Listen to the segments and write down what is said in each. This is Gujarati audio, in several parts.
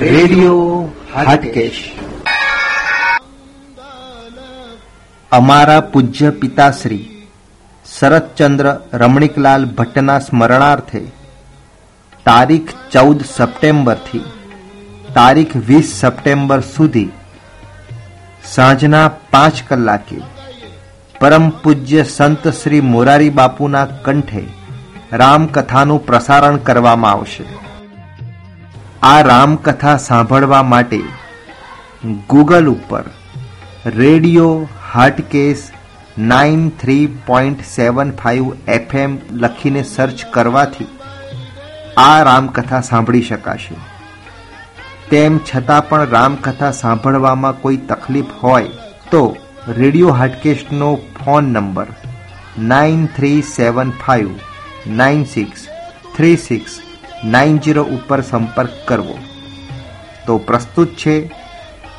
રેડિયો હાટકેશ. અમારા પૂજ્ય પિતાશ્રી શરદચંદ્ર રમણીકલાલ ભટ્ટના સ્મરણાર્થે તારીખ ચૌદ સપ્ટેમ્બરથી તારીખ વીસ સપ્ટેમ્બર સુધી સાંજના પાંચ કલાકે પરમ પૂજ્ય સંત શ્રી મોરારી બાપુના કંઠે રામકથાનું પ્રસારણ કરવામાં આવશે. આ રામકથા સાંભળવા માટે ગૂગલ ઉપર radio Hatkesh nine three point seven five FM લખીને સર્ચ કરવાથી આ રામકથા સાંભળી શકાશે. તેમ છતાં પણ રામકથા સાંભળવામાં કોઈ તકલીફ હોય તો radio હાટકેસ્ટનો phone number nine three seven five nine six three six nine zero ઉપર સંપર્ક કરવો. તો પ્રસ્તુત છે,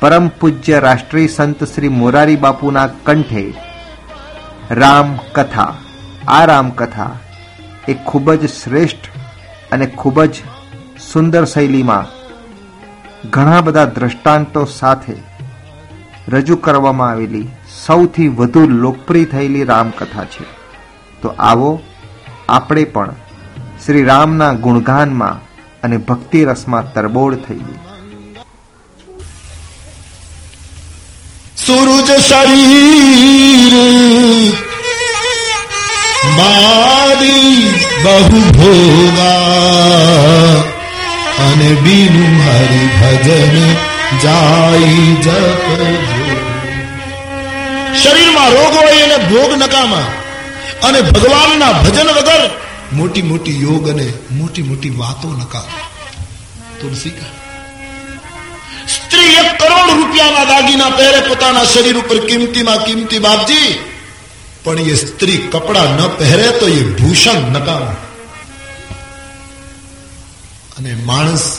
પરમ પૂજ્ય રાષ્ટ્રીય સંત શ્રી મોરારી બાપુના કંઠે રામકથા આ રામકથા એ ખૂબ જ શ્રેષ્ઠ અને ખૂબ જ સુંદર શૈલીમાં ઘણા બધા દ્રષ્ટાંતો સાથે રજૂ કરવામાં આવેલી સૌથી વધુ લોકપ્રિય થયેલી રામકથા છે. તો આવો, આપણે પણ શ્રી રામના ગુણગાનમાં અને ભક્તિ રસમાં તરબોળ થઈએ સૂરજ શરીર મારી બહુ ભોગા અને બીનું હરિ ભજન જાય જપ શરીરમાં રોગ હોય એને ભોગ નકામા અને ભગવાનના ભજન વગર મોટી મોટી યોગ અને મોટી મોટી વાતો નકા તુલસી સ્ત્રી એક કરોડ રૂપિયાના દાગીના પહેરે પોતાના શરીર ઉપર કિંમતીમાં કિંમતી બાપજી. પણ એ સ્ત્રી કપડા ન પહેરે તો એ ભૂષણ નકામ. અને માણસ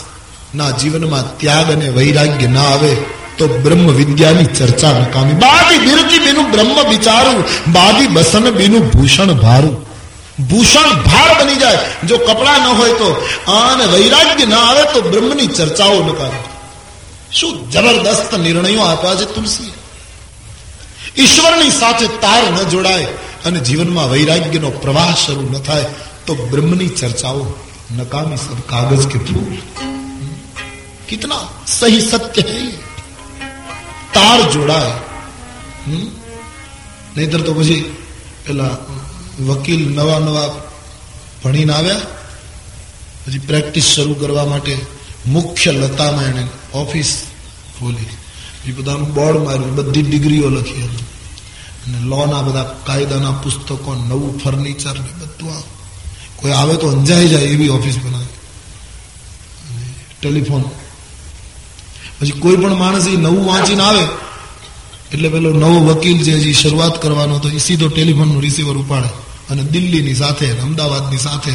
ના જીવનમાં ત્યાગ અને વૈરાગ્ય ના આવે તો બ્રહ્મ વિદ્યાની ચર્ચા નકામી. બાદી બિરતી બીનું બ્રહ્મ વિચારું, બાદી બસન બીનું ભૂષણ ભારું. ભૂષણ ભાર બની જાય. જો કપડા ન હોય તો અને વૈરાગ્ય ના આવે તો બ્રહ્મની ચર્ચાઓ ન કરે. શું જબરદસ્ત નિર્ણયો આપ્યા છે તુલસી ઈશ્વરની સાથે તાર ન જોડાય અને જીવનમાં વૈરાગ્યનો પ્રવાહ શરૂ ન થાય તો બ્રહ્મની ચર્ચાઓ નકામી સબ કાગજ કે ફૂલ કિતના સહી સત્ય હૈ તાર જોડાય. નહીતર તો પછી પેલા વકીલ નવા નવા ભણીને આવ્યા. પછી પ્રેક્ટિસ શરૂ કરવા માટે મુખ્ય લતામાં એને ઓફિસ ખોલી. એ બધાનું બોર્ડ માર્યું, બધી ડિગ્રીઓ લખી હતી. અને લોના બધા કાયદાના પુસ્તકો, નવું ફર્નિચર ને બધું કોઈ આવે તો અંજાઈ જાય એવી ઓફિસ બનાવી. ટેલિફોન. પછી કોઈ પણ માણસ એ નવું વાંચીને આવે, એટલે પેલો નવો વકીલ છે હજી શરૂઆત કરવાનો હતો, એ સીધો ટેલિફોનનું રિસીવર ઉપાડે. અને દિલ્હીની સાથે, અમદાવાદની સાથે,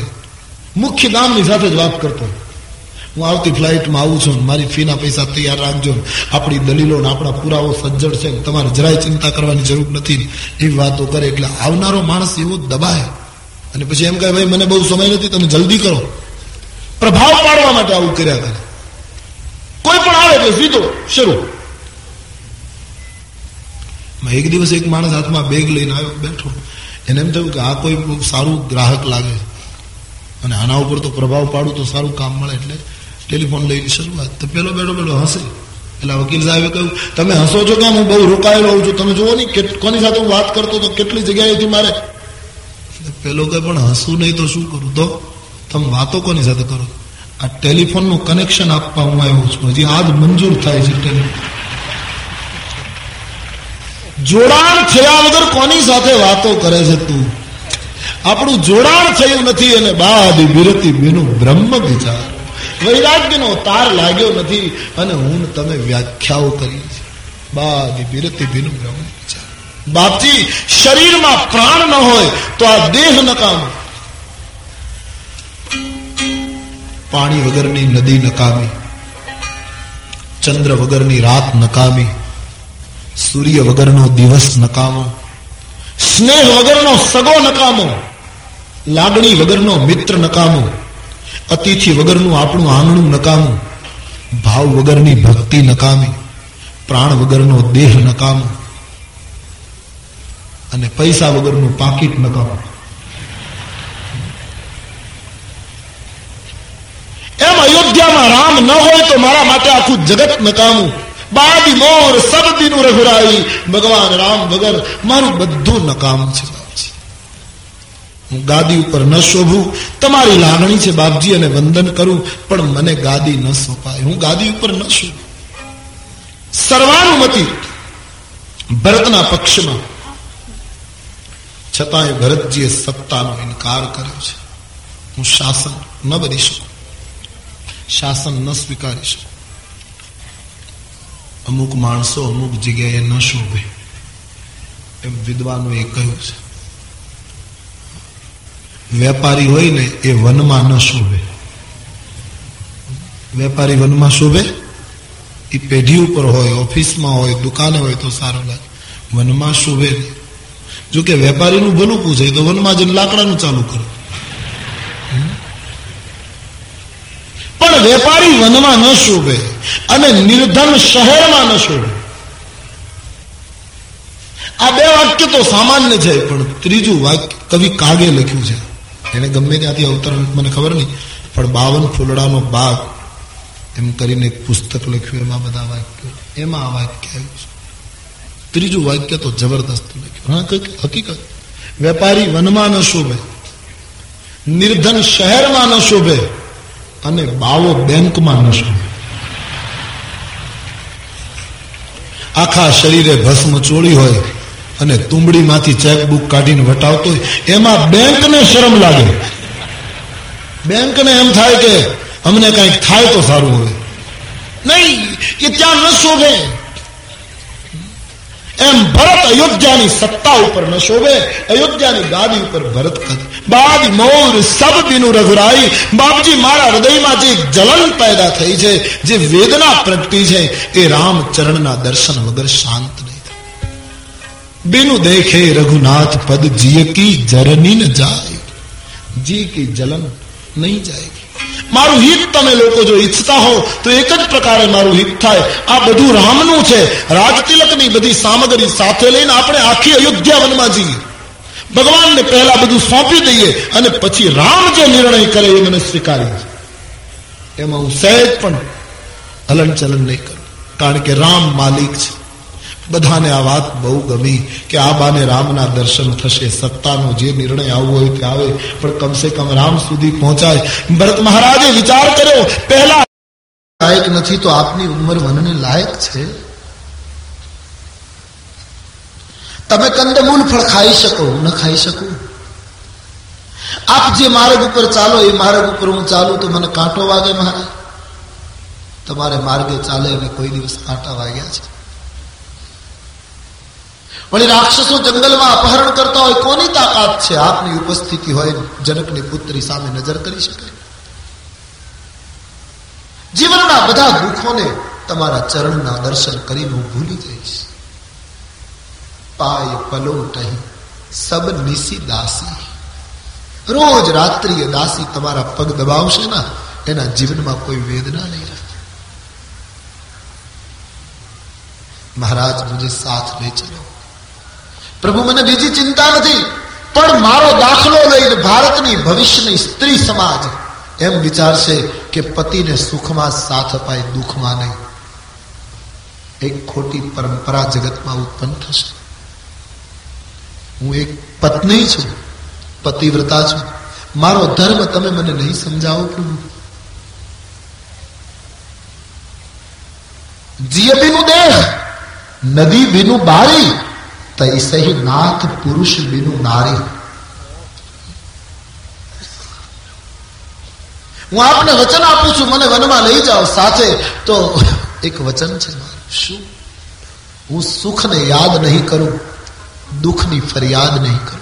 મુખ્ય ગામની સાથે જ વાત કરતો. હું આવતી ફ્લાઇટમાં આવું છું મારી ફીના પૈસા તૈયાર રાખજો આપણી દલીલો આપણા પુરાવો સજ્જડ છે તમારે જરાય ચિંતા કરવાની જરૂર નથી એવી વાતો કરે એટલે આવનારો માણસ એવો દબાય. અને પછી એમ કહે, ભાઈ, મને બહુ સમય નથી, તમે જલ્દી કરો. પ્રભાવ પાડવા માટે આવું કર્યા કરે. કોઈ પણ આવે એટલે સીધો શરૂ. એક દિવસ એક માણસ હાથમાં બેગ લઈને આવ્યો, બેઠો. એને એમ થયું કે આ કોઈ સારું ગ્રાહક લાગે. અને આના ઉપર તો પ્રભાવ પાડું તો સારું કામ મળે એટલે ટેલિફોન લઈને શરૂઆત. તો પેલો બેઠો બેઠો હસે. એટલે વકીલ સાહેબે કહ્યું, તમે હસો છો કે હું બહુ રોકાયેલો હોઉં છું. તમે જુઓ નહીં કોની સાથે હું વાત કરતો તો કેટલી જગ્યાએથી મારે? પેલો કહે, પણ હસવું નહીં તો શું કરું? તો તમે વાતો કોની સાથે કરો? આ ટેલિફોનનું કનેક્શન આપવા હું આવ્યો છું. હજી આજ મંજૂર થાય છે ટેલિફોન. જોડાણ થયા વગર કોની સાથે વાતો કરે છે તું? આપણું જોડાણ થયું નથી અને બાદ વિરતિ બીનું બ્રહ્મ વિચાર. વૈરાગ્યનો તાર લાગ્યો નથી અને હું તમે વ્યાખ્યાઓ કરી છે બાદ વિરતિ બીનું બ્રહ્મ વિચાર. બાપજી, શરીરમાં પ્રાણ ન હોય તો આ દેહ નકામો. પાણી વગરની નદી નકામી. ચંદ્ર વગરની રાત નકામી. સૂર્ય વગરનો દિવસ નકામો, સ્નેહ વગરનો સગો નકામો, લાગણી વગરનો મિત્ર નકામો, અતિથિ વગરનું આપણું આંગણું નકામું, ભાવ વગરની ભક્તિ નકામી, પ્રાણ વગરનો દેહ નકામો અને પૈસા વગરનું પાકીટ નકામો. એમ અયોધ્યામાં રામ ન હોય તો મારા માટે આખું જગત નકામું. બાદી મોર સબ દિનું રઘુરાઈ. ભગવાન રામ વગર મારું બધું નકામ છે હું ગાદી ઉપર ન શોભું. તમારી લાગણી છે, બાપજી, અને વંદન કરું, પણ મને ગાદી ન સોંપાય. હું ગાદી ઉપર ન શોભું. સર્વાનુમતિ ભરતના પક્ષમાં. છતાંય ભરતજીએ સત્તાનો ઇનકાર કર્યો છે. હું શાસન ન બની શકું. શાસન ન સ્વીકારી શકું. અમુક માણસો અમુક જગ્યાએ ન શોભે. એમ વિદ્વાનોએ કહ્યું છે. વેપારી હોય ને એ વનમાં ન શોભે. વેપારી વનમાં શોભે? એ પેઢી ઉપર હોય, ઓફિસમાં હોય, દુકાને હોય તો સારું લાગે. વનમાં શોભે જો કે વેપારીનું ભલું પૂછે, તો વનમાં જઈને લાકડાનું ચાલુ કરો. પણ વેપારી વનમાં ન શોભે. અને નિર્ધન શહેરમાં ન શોભે આ બે વાક્ય તો સામાન્ય છે, પણ ત્રીજું વાક્ય કવિ કાગે લખ્યું છે? એને ગમે ત્યાંથી અવતરણ મને ખબર નહીં, પણ બાવન ફૂલડાનો બાગ એમ કરીને એક પુસ્તક લખ્યું, એમાં બધા વાક્યો, એમાં આ વાક્ય આવ્યું છે. ત્રીજું વાક્ય તો જબરદસ્ત લખ્યું. હા હકીકત. વેપારી વનમાં ન શોભે, નિર્ધન શહેરમાં ન શોભે, અને બાવો બેંકમાં ન શોભે. આખા શરીરે ભસ્મ ચોળી હોય અને તુંબડીમાંથી ચેકબુક કાઢીને વટાવતો હોય, એમાં બેંકને શરમ લાગે. બેંકને એમ થાય કે અમને કંઈક થાય તો સારું હોય નહીં કે ત્યાં ન શોભે. એમ ભરત અયોધ્યાની સત્તા ઉપર ન શોભે, અયોધ્યાની ગાદી ઉપર ભરત કદ બાદ મોર સબ બિનુ રઘુરાઈ. બાપજી મારા હૃદયમાં જે જલન પેદા થઈ છે, જે વેદના પ્રગટી છે, એ રામચરણના દર્શન વગર શાંત નહીં બિનુ દેખે રઘુનાથ પદ જીય કી જરની ન જાય. જી કી જલન નહીં જાય. મારું હિત તમે લોકો જો ઈચ્છતા હો, તો એક જ પ્રકારે મારું હિત થાય. આ બધું રામનું છે. રાજતિલકની બધી સામગ્રી સાથે લઈને આપણે આખી અયોધ્યા વનમાં જઈએ ભગવાનને પહેલા બધું સોંપી દઈએ અને પછી રામ જે નિર્ણય કરે એ મને સ્વીકારી એમાં હું સહેજ પણ હલન ચલન નહીં કરું. કારણ કે રામ માલિક છે. બધાને આ વાત બહુ ગમી કે આ બાને રામના દર્શન થશે, સત્તાનો જે નિર્ણય આવવો હોય તે આવે, પણ કમસે કમ રામ સુધી પહોંચાય. ભરત મહારાજે વિચાર કર્યો, પહેલા લાયક નથી તો આપની ઉંમર મનને લાયક છે? તમે કંદમૂલ ફળ ખાઈ શકો, ન ખાઈ શકું. આપ જે માર્ગ ઉપર ચાલો, એ માર્ગ ઉપર હું ચાલું તો મને કાંટો વાગે મહારાજ. તમારે માર્ગે ચાલે અને કોઈ દિવસ કાંટા વાગ્યા છે. વળી રાક્ષસો જંગલમાં અપહરણ કરતા હોય, કોની તાકાત છે? આપની ઉપસ્થિતિ હોય, જનકની પુત્રી સામે નજર કરી શકે. જીવનના બધા દુઃખોને તમારા ચરણના દર્શન કરીને હું ભૂલી જઈશ. પાય પલોટ સબ નિશી દાસી રોજ રાત્રિએ દાસી તમારા પગ દબાવશે ને એના જીવનમાં કોઈ વેદના નહીં રહેતી મહારાજ મુજે સાથ લે ચલો પ્રભુ મને બીજી ચિંતા નથી પણ મારો દાખલો લઈને ભારતની ભવિષ્યની સ્ત્રી સમાજ એમ વિચારશે કે પતિને સુખમાં સાથ અપાય દુઃખમાં નહીં એક ખોટી પરંપરા જગતમાં ઉત્પન્ન થશે હું એક પત્ની છું, પતિવ્રતા છું. મારો ધર્મ તમે મને નહીં સમજાવો પ્રભુ જીય બીનું દેહ, નદી બીનું બારી, તૈસહી નાથ પુરુષ બીનું નારી. હું આપને વચન આપું છું, મને વનમાં લઈ જાઓ સાથે. તો એક વચન છે મારું. શું? હું સુખને યાદ નહીં કરું. દુઃખની ફરિયાદ નહીં કરો.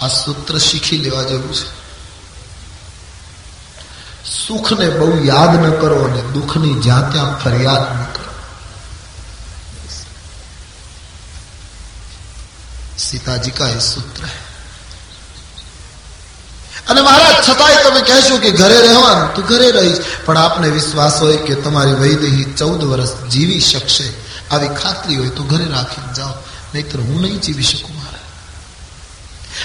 આ સૂત્ર શીખી લેવા જેવું છે. સુખને બહુ યાદ ન કરો અને દુઃખની જ્યાં ત્યાં ફરિયાદ ન કરો. સીતાજી કા એ સૂત્ર અને મહારાજ, છતાંય તમે કહેશો કે ઘરે રહેવાનું, તું ઘરે રહીશ, પણ આપને વિશ્વાસ હોય કે તમારી વૈદેહી ચૌદ વર્ષ જીવી શકશે. આવી ખાતરી હોય તો ઘરે રાખીને જાઓ. નહીતર હું નહીં જીવી શકું મારા.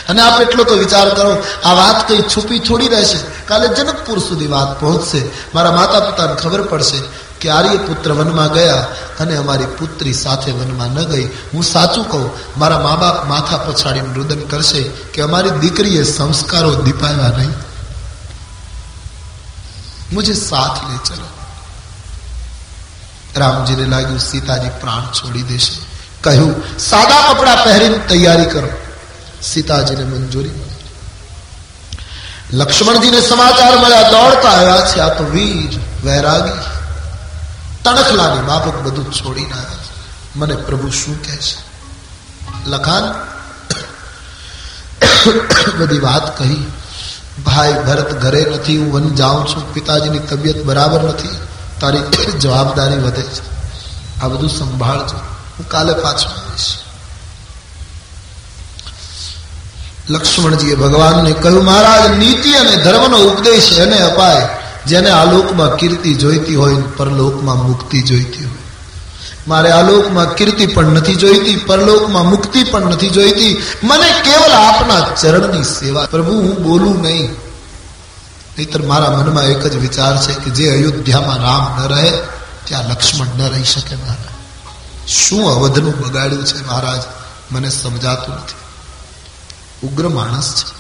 અને આપ એટલો તો વિચાર કરો, આ વાત કઈ છુપી થોડી રહેશે? કાલે જનકપુર સુધી વાત પહોંચશે. મારા માતા પિતાને ખબર પડશે કે આર્ય પુત્ર વનમાં ગયા અને અમારી પુત્રી સાથે વનમાં ન ગઈ. હું સાચું કહું, મારા મા બાપ માથા પછાડીને રુદન કરશે કે અમારી દીકરીએ સંસ્કારો દીપાવ્યા નહીં. મુજે સાથ લે, ચલો. રામજીને લાગ્યું, સીતાજી પ્રાણ છોડી દેશે. કહ્યું, સાદા કપડા પહેરીને તૈયારી કરો. સીતાજીને મંજૂરી લક્ષ્મણજીને સમાચાર મળ્યા, દોડતા આવ્યા છે, આ તો વીર વૈરાગી. તણખલાની બાબત બધું છોડીને આવ્યા મને પ્રભુ શું કહે છે? લખાન. બધી વાત કહી, ભાઈ, ભરત ઘરે નથી, હું વન જાઉં છું, પિતાજીની તબિયત બરાબર નથી. તારી જવાબદારી વધે છે. આ બધું સંભાળજો. હું કાલે પાછો આવીશ. લક્ષ્મણજીએ ભગવાનને કહ્યું, મહારાજ, નીતિ અને ધર્મનો ઉપદેશ એને અપાય, જેને આલોકમાં કીર્તિ જોઈતી હોય, પરલોકમાં મુક્તિ જોઈતી હોય. મારે આલોકમાં કીર્તિ પણ નથી જોઈતી, પરલોકમાં મુક્તિ પણ નથી જોઈતી. મને કેવલ આપના ચરણની સેવા. પ્રભુ, હું બોલું નહીં. નહીતર મારા મનમાં એક જ વિચાર છે કે જે અયોધ્યામાં રામ ન રહે, ત્યાં લક્ષ્મણ ન રહી શકે મહારાજ શું અવધનું બગાડ્યું છે મહારાજ? મને સમજાતું નથી. ઉગ્ર માણસ છે.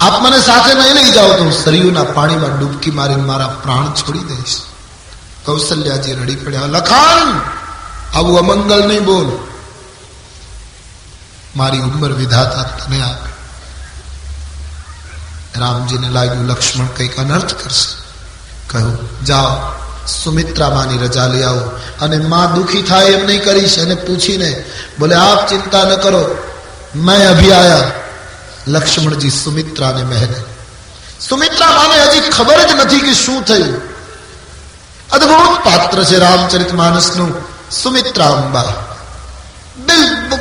આપ મને સાથે નહીં લઈ જાઓ તો હું સરયુના પાણીમાં ડૂબકી મારીને મારા પ્રાણ છોડી દઈશ. કૌશલ્યાજી રડી પડ્યા, લખાણ! આવું અમંગલ નહીં બોલ. મારી ઉંમર વિધાતા તને આપે રામજીને લાગ્યું, લક્ષ્મણ કંઈક અનર્થ કરશે. કહ્યું, જાઓ, સુમિત્રામાની રજા લઈ આવો અને માં દુખી થાય એમ નહીં કરીશ. એને પૂછીને, બોલે, આપ ચિંતા ન કરો, મેં અભી આયા. લક્ષ્મણજી સુમિત્રાને મહેને સુમિત્રા માને હજી ખબર જ નથી કે શું થયું. અદભુત પાત્ર છે રામચરિત માનસનું, સુમિત્રા અંબા.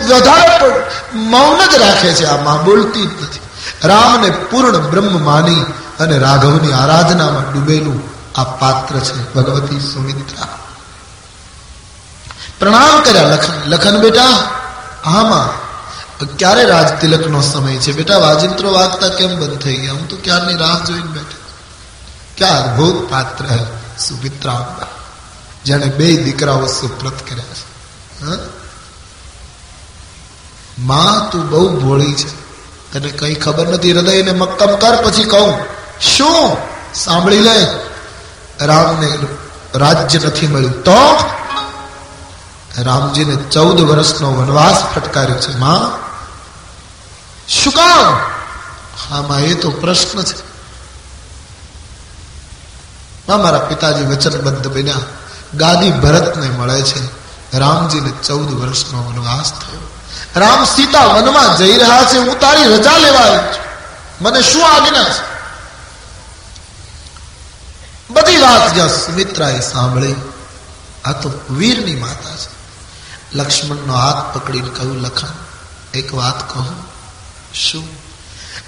વધારે મૌન જ રાખે છે આ માં, બોલતી જ નથી. રામને પૂર્ણ બ્રહ્મ માની અને રાઘવની આરાધનામાં ડૂબેલું આ પાત્ર છે ભગવતી સુમિત્રા. પ્રણામ કર્યા લખન લખન બેટા, આમાં ક્યારે રાજ તિલક નો સમય છે? બેટા, વાજિંત્રો વાગતા કેમ બંધ થઈ ગયા? હું તો ક્યારની રાહ જોઈને બેઠા ક્યાં અદભુત પાત્ર હે સુમિત્રા જેને બે દીકરાઓ સુપ્રત કર્યા છે. માં તું બહુ ભોળી છે. તને કઈ ખબર નથી, હૃદયને મક્કમ કર, પછી કહું. શું? સાંભળી લે. રામને રાજ્ય નથી મળ્યું. તો? રામજીને ચૌદ વર્ષનો વનવાસ ફટકાર્યો છે. માં? શું કામ હા માં એ તો પ્રશ્ન છે. મારા પિતાજી વચનબદ્ધ બન્યા. ગાદી ભરતને મળે છે. રામજીને ચૌદ વર્ષનો વનવાસ થયો. રામ સીતા વનમાં જઈ રહ્યા છે, હું તારી રજા લેવા આવ્યો છું. મને શું આજ્ઞા છે બધી વાત જ્યાં સુમિત્રાએ સાંભળી. આ તો વીરની માતા છે. લક્ષ્મણનો હાથ પકડીને કહ્યું, લખન, એક વાત કહું. શું?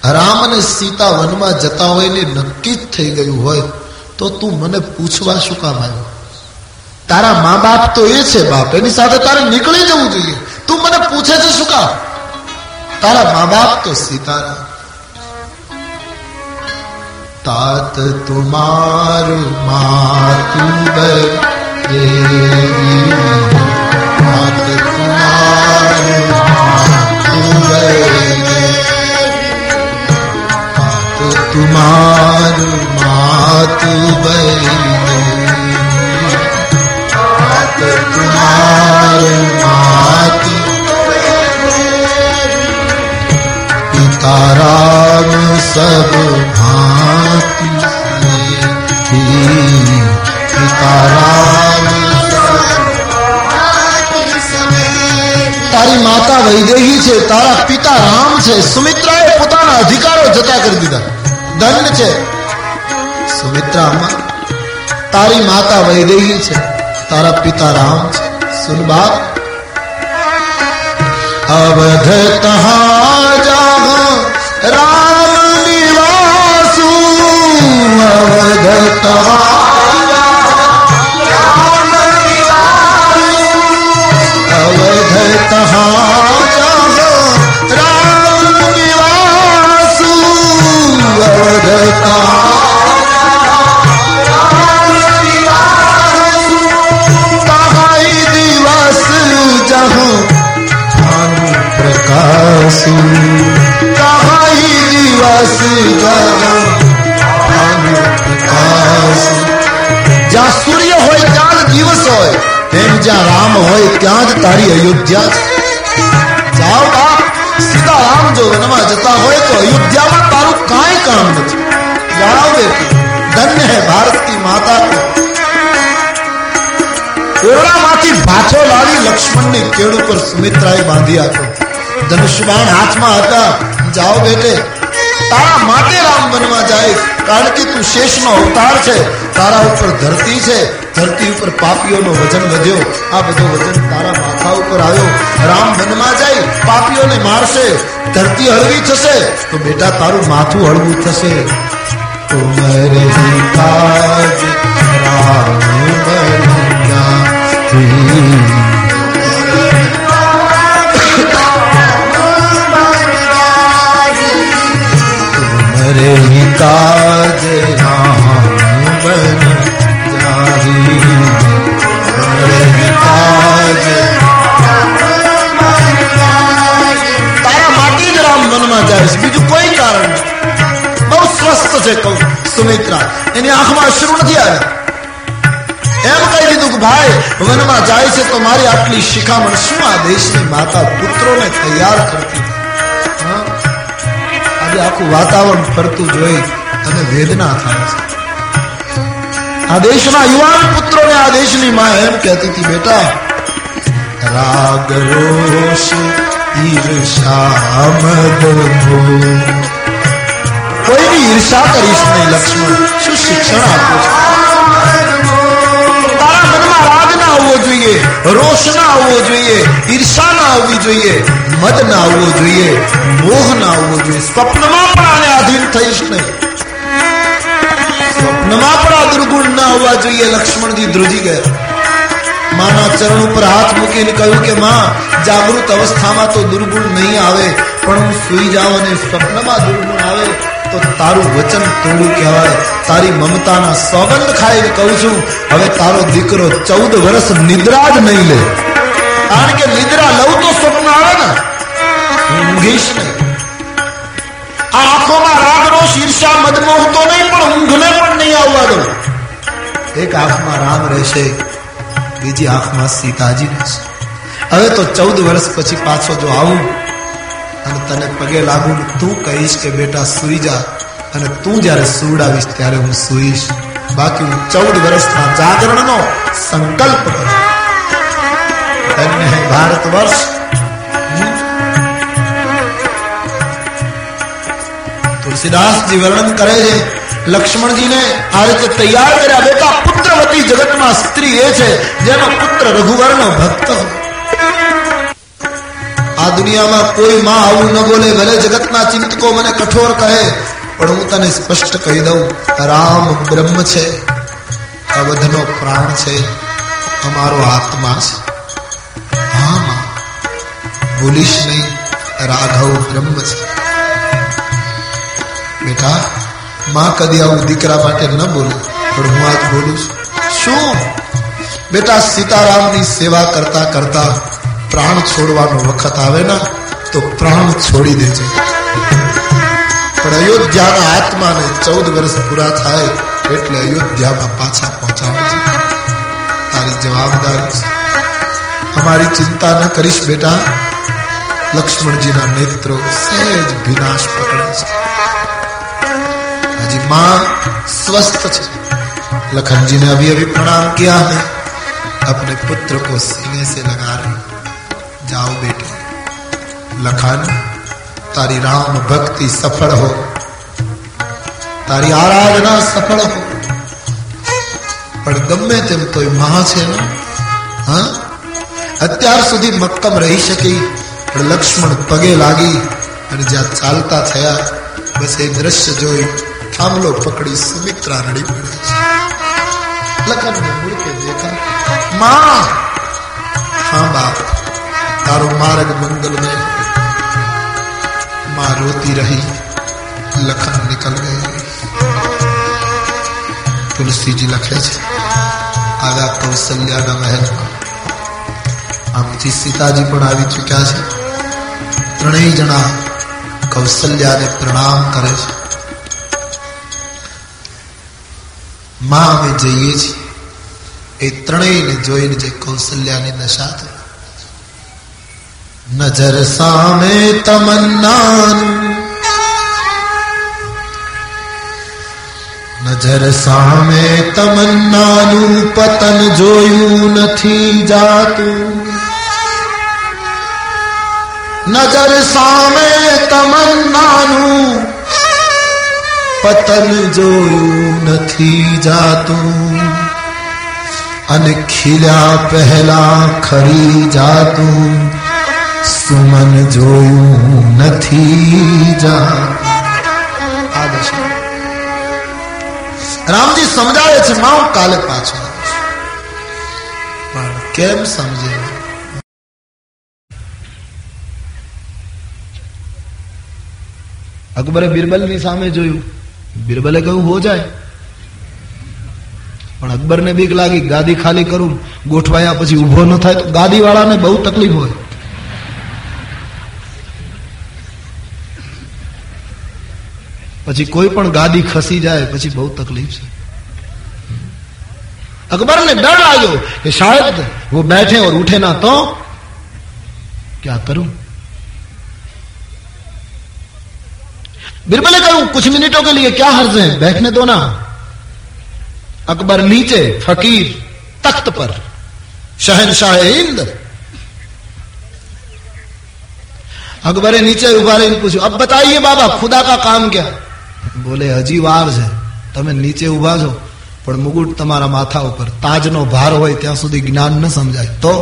રામ અને સીતા વનમાં જતા હોય ને નક્કી જ થઈ ગયું હોય, તો તું મને પૂછવા શું કામ આવ્યો? તારા મા બાપ તો એ છે બાપ, એની સાથે તારે નીકળી જવું જોઈએ. તું મને પૂછે છે શું કામ તારા મા બાપ તો સીતારામ तात तुम्हार मातु तात तुम्हार પિતા રામ જાઓ બેટે. તારા માટે રામ બનવા જાય. કારણ કે તું શેષનો અવતાર છે. તારા ઉપર ધરતી છે. ધરતી ઉપર પાપીઓનો વજન વધ્યો. આ બધો વજન તારા માથા ઉપર આવ્યો. રામ વનમાં જાય, પાપીઓને મારશે, ધરતી હળવી થશે, તો બેટા તારું માથું હળવું થશે. તુમરે કાજ, રામ બન્યા रे છે સુમિત્રા. એની આંખમાં અશ્રુ નથી આવ્યા. એમ કહી દીધું કે, ભાઈ, વનમાં જાય છે તો મારી આટલી શિખામણ શું આ દેશની માતા પુત્રોને તૈયાર કરતી? આજે આખું વાતાવરણ ફરતું જોઈ અને વેદના થાય છે. આ દેશના યુવાન પુત્રોને આ દેશની માં એમ કહેતી હતી, બેટા, રાગ રોષ ઈર્ષા કોઈની ઈર્ષા કરીશ નહીં લક્ષ્મણ શું શિક્ષણ આપ્યું તારા મનમાં રાગ ના આવવો જોઈએ રોષ ના આવવો જોઈએ ઈર્ષા ના આવવી જોઈએ મદ ના આવવો જોઈએ મોહ ના આવવો જોઈએ સ્વપ્નમાં પણ આને આધીન થઈશ નહીં સ્વપ્નમાં પણ આ દુર્ગુણ ના આવવા જોઈએ લક્ષ્મણજી ધ્રુજી ગયા માના ચરણ ઉપર હાથ મૂકીને કહ્યું કે માં જાગૃત અવસ્થામાં તો દુર્ગુણ નહીં આવે પણ હું સુઈ જાઉં અને સ્વપ્નમાં દુર્ગુણ આવે તો તારું વચન તોડું કહેવાય. તારી મમતાના સોગંદ ખાઈ કહું છું. હવે તારો દીકરો ચૌદ વર્ષ નિદ્રા જ નહીં લે. કારણ કે નિદ્રા લઉં તો સ્વપ્ન આવે ને. ઊંઘીશ નહીં. આ આંખોમાં રાગનો શીર્ષા મદમોહ તો નહીં, પણ ઊંઘને પણ નહીં આવવા દો એક આંખમાં રામ રહેશે, બીજી આંખમાં સીતાજી રહેશે. હવે તો ચૌદ વર્ષ પછી પાછો જો આવું અને તને પગે લાગુ તું કહીશ કે બેટા સુઈ જા અને તું જ્યારે સુવડાવીશ ત્યારે હું સુઈશ. બાકી હું ચૌદ વર્ષના જાગરણનો સંકલ્પ કરું. ભારત વર્ષ તુલસીદાસજી વર્ણન કરે છે, લક્ષ્મણજીને આ રીતે તૈયાર કર્યા. બેટા પુત્રવતી જગતમાં સ્ત્રી એ છે, જેનો પુત્ર રઘુવર્ણ ભક્ત આ દુનિયામાં કોઈ માં આવું ન બોલે, ભલે જગતના ચિંતકો મને કઠોર કહે, પણ હું તને સ્પષ્ટ કહી દઉં, રામ બ્રહ્મ છે. અવધનો પ્રાણ છે, અમારો આત્મા છે. હા ભૂલીશ નહીં, રાઘવ બ્રહ્મ છે. બેટા, માં કદી આવું દીકરા માટે ન બોલે, પણ હું આજ બોલું છું. શું? બેટા, સીતારામની સેવા કરતા કરતા પ્રાણ છોડવાનો વખત આવે ને તો પ્રાણ છોડી દેજે પણ અયોધ્યાના આત્માને ચૌદ વર્ષ પૂરા થાય એટલે અયોધ્યામાં પાછા પહોંચાડજે તારી જવાબદારી છે અમારી ચિંતા ન કરીશ બેટા લક્ષ્મણજીના નેત્રો સહેજ વિનાશ પકડે છે હજી मां स्वस्थ છે लखन जी ने अभी अभी प्रणाम किया है अपने पुत्र को सीने से लगा रहे जाओ बेटे लखन, तारी राम भक्ति सफल हो। तारी आराधना सफल हो। पर गम्मे तेम तो महा छे ना हाँ? अत्यार सुधी मक्कम रही सकी, पर लक्ष्मण पगे लागी अरे जा चालता थया, बस ए दृश्य जोई, थामलो पकड़ी सुमित्रा नड़ी पड़ी लखन ने मुड़ के देखा, माँ! हाँ बाप, तारो मार्ग मंगल में માં રોતી રહી લખન નિકલ ગઈ તુલસીજી લખે છે આગા કૌશલ્યાના મહેલમાં આમથી સીતાજી પણ આવી ચૂક્યા છે ત્રણેય જણા કૌશલ્યાને પ્રણામ કરે છે માં અમે જઈએ છીએ એ ત્રણેયને જોઈને જે કૌશલ્યાની નશા થઈ નજર સામે તમન્નાનું નજર સામે તમન્નાનું પતન જોયું નથી જાતું નજર સામે તમન્નાનું પતન જોયું નથી જાતું અને ખીલ્યા પહેલા ખરી જાતું સુમન જોયું નથી જા રામજી સમજાવે છે માં કાલે પાછો પણ કેમ સમજે અકબરે બિરબલની સામે જોયું. બિરબલે કહ્યું, હો જાય. પણ અકબરને બીક લાગી, ગાદી ખાલી કરું, ગોઠવાયા પછી ઊભો ન થાય તો ગાદી વાળાને બહુ તકલીફ હોય. પછી કોઈ પણ ગાદી ખસી જાય પછી બહુ તકલીફ છે अकबर ने डर लाग्यो कि शायद वो बैठे और उठे ना तो क्या करूं बिरबल ने कहूं कुछ मिनटों के लिए क्या हर्ज है बैठने दो ना अकबर नीचे फकीर तख्त पर शहनशाह हिंद अकबर नीचे उभा रही पूछो अब बताइए बाबा खुदा का काम क्या બોલે હજી વાર છે તમે નીચે ઉભા છો પણ મુગુટ તમારા માથા ઉપર તાજનો ભાર હોય ત્યાં સુધી જ્ઞાન ન સમજાય તો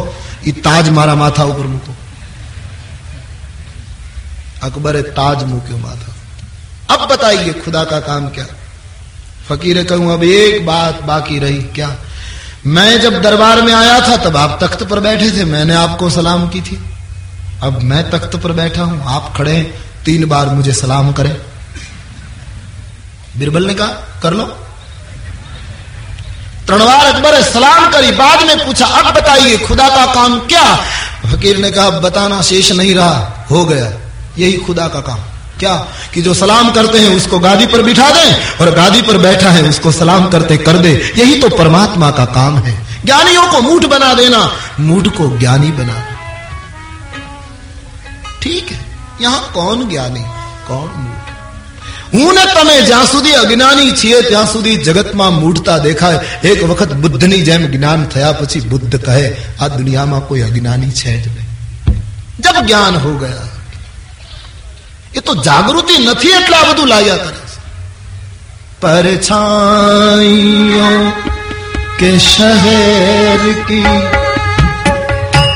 એ તાજ મારા માથા ઉપર મૂકો અકબરે તાજ મૂક્યો માથા अब बताइए खुदा का काम क्या फकीर कहूं अब एक बात बाकी रही क्या मैं जब दरबार में आया था तब आप तख्त पर बैठे थे मैंने आपको सलाम की थी अब मैं तख्त पर बैठा हूं आप खड़े हैं तीन बार मुझे सलाम करें बिरबल ने कहा, कर लो। त्रणवार अकबर सलाम करी, बाद में पूछा, अब बताइए, खुदा का काम क्या? फकीर ने कहा, बताना शेष नहीं रहा, हो गया। यही खुदा का काम। क्या? कि जो सलाम करते हैं, उसको गादी पर बिठा दें और गादी पर बैठा है, उसको सलाम करते कर दे। यही तो परमात्मा का काम है। ज्ञानियों को मूठ बना देना, मूठ को ज्ञानी बना ठीक है, यहाँ कौन ज्ञानी, कौन मूठ? હું ને તમે જ્યાં સુધી અજ્ઞાની છીએ, ત્યાં સુધી જગતમાં મૂઢતા દેખાય. એક વખત બુદ્ધની જેમ જ્ઞાન થયા પછી બુદ્ધ કહે, આ દુનિયામાં કોઈ અજ્ઞાની છે જ નહીં. જબ જ્ઞાન હો ગયા. એ તો જાગૃતિ નથી એટલે આ બધું લાગ્યા કરે પરછાઈઓ કે શહેર કી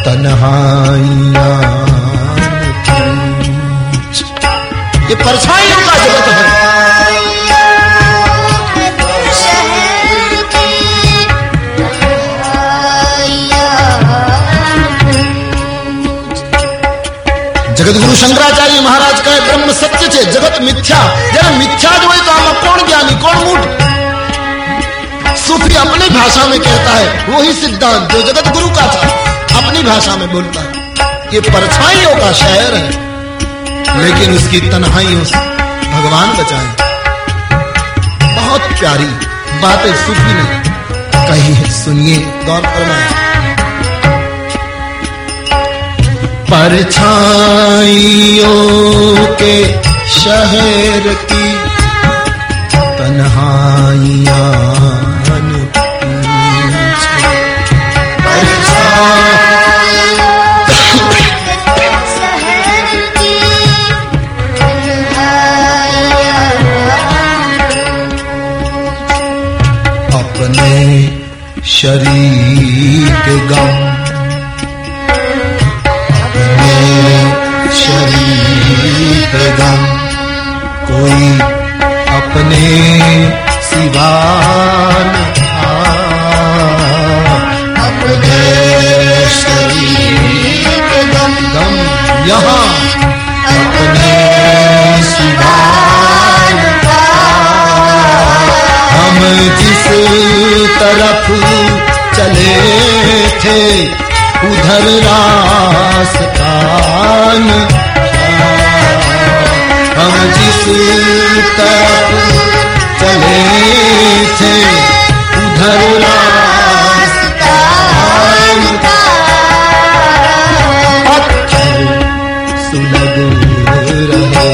તનહાઈયા ये परछाइयों का जगत है। जगतगुरु शंकराचार्य महाराज का ब्रह्म सत्य छे जगत मिथ्या। जरा मिथ्या जो है तो आप कौन ज्ञानी, कौन मूठ सूफी अपनी भाषा में कहता है, वही सिद्धांत जो जगत गुरु का था, अपनी भाषा में बोलता है। ये परछाइयों का शहर है। लेकिन उसकी तन्हाइयों से भगवान बचाए। बहुत प्यारी बातें सूफी ने कही है, सुनिए, गौर फरमाए। परछाइयों के शहर की तन्हाइयाँ शरीर गम। अपने गम। कोई अपने सिवान अपने शरीर गम। गम यहाँ। अपने सिवान हम जिस तरफ़ चले थे उधर रास्तान हम जिस तरफ चले थे उधर रास्तान पत्थर सुलग रहे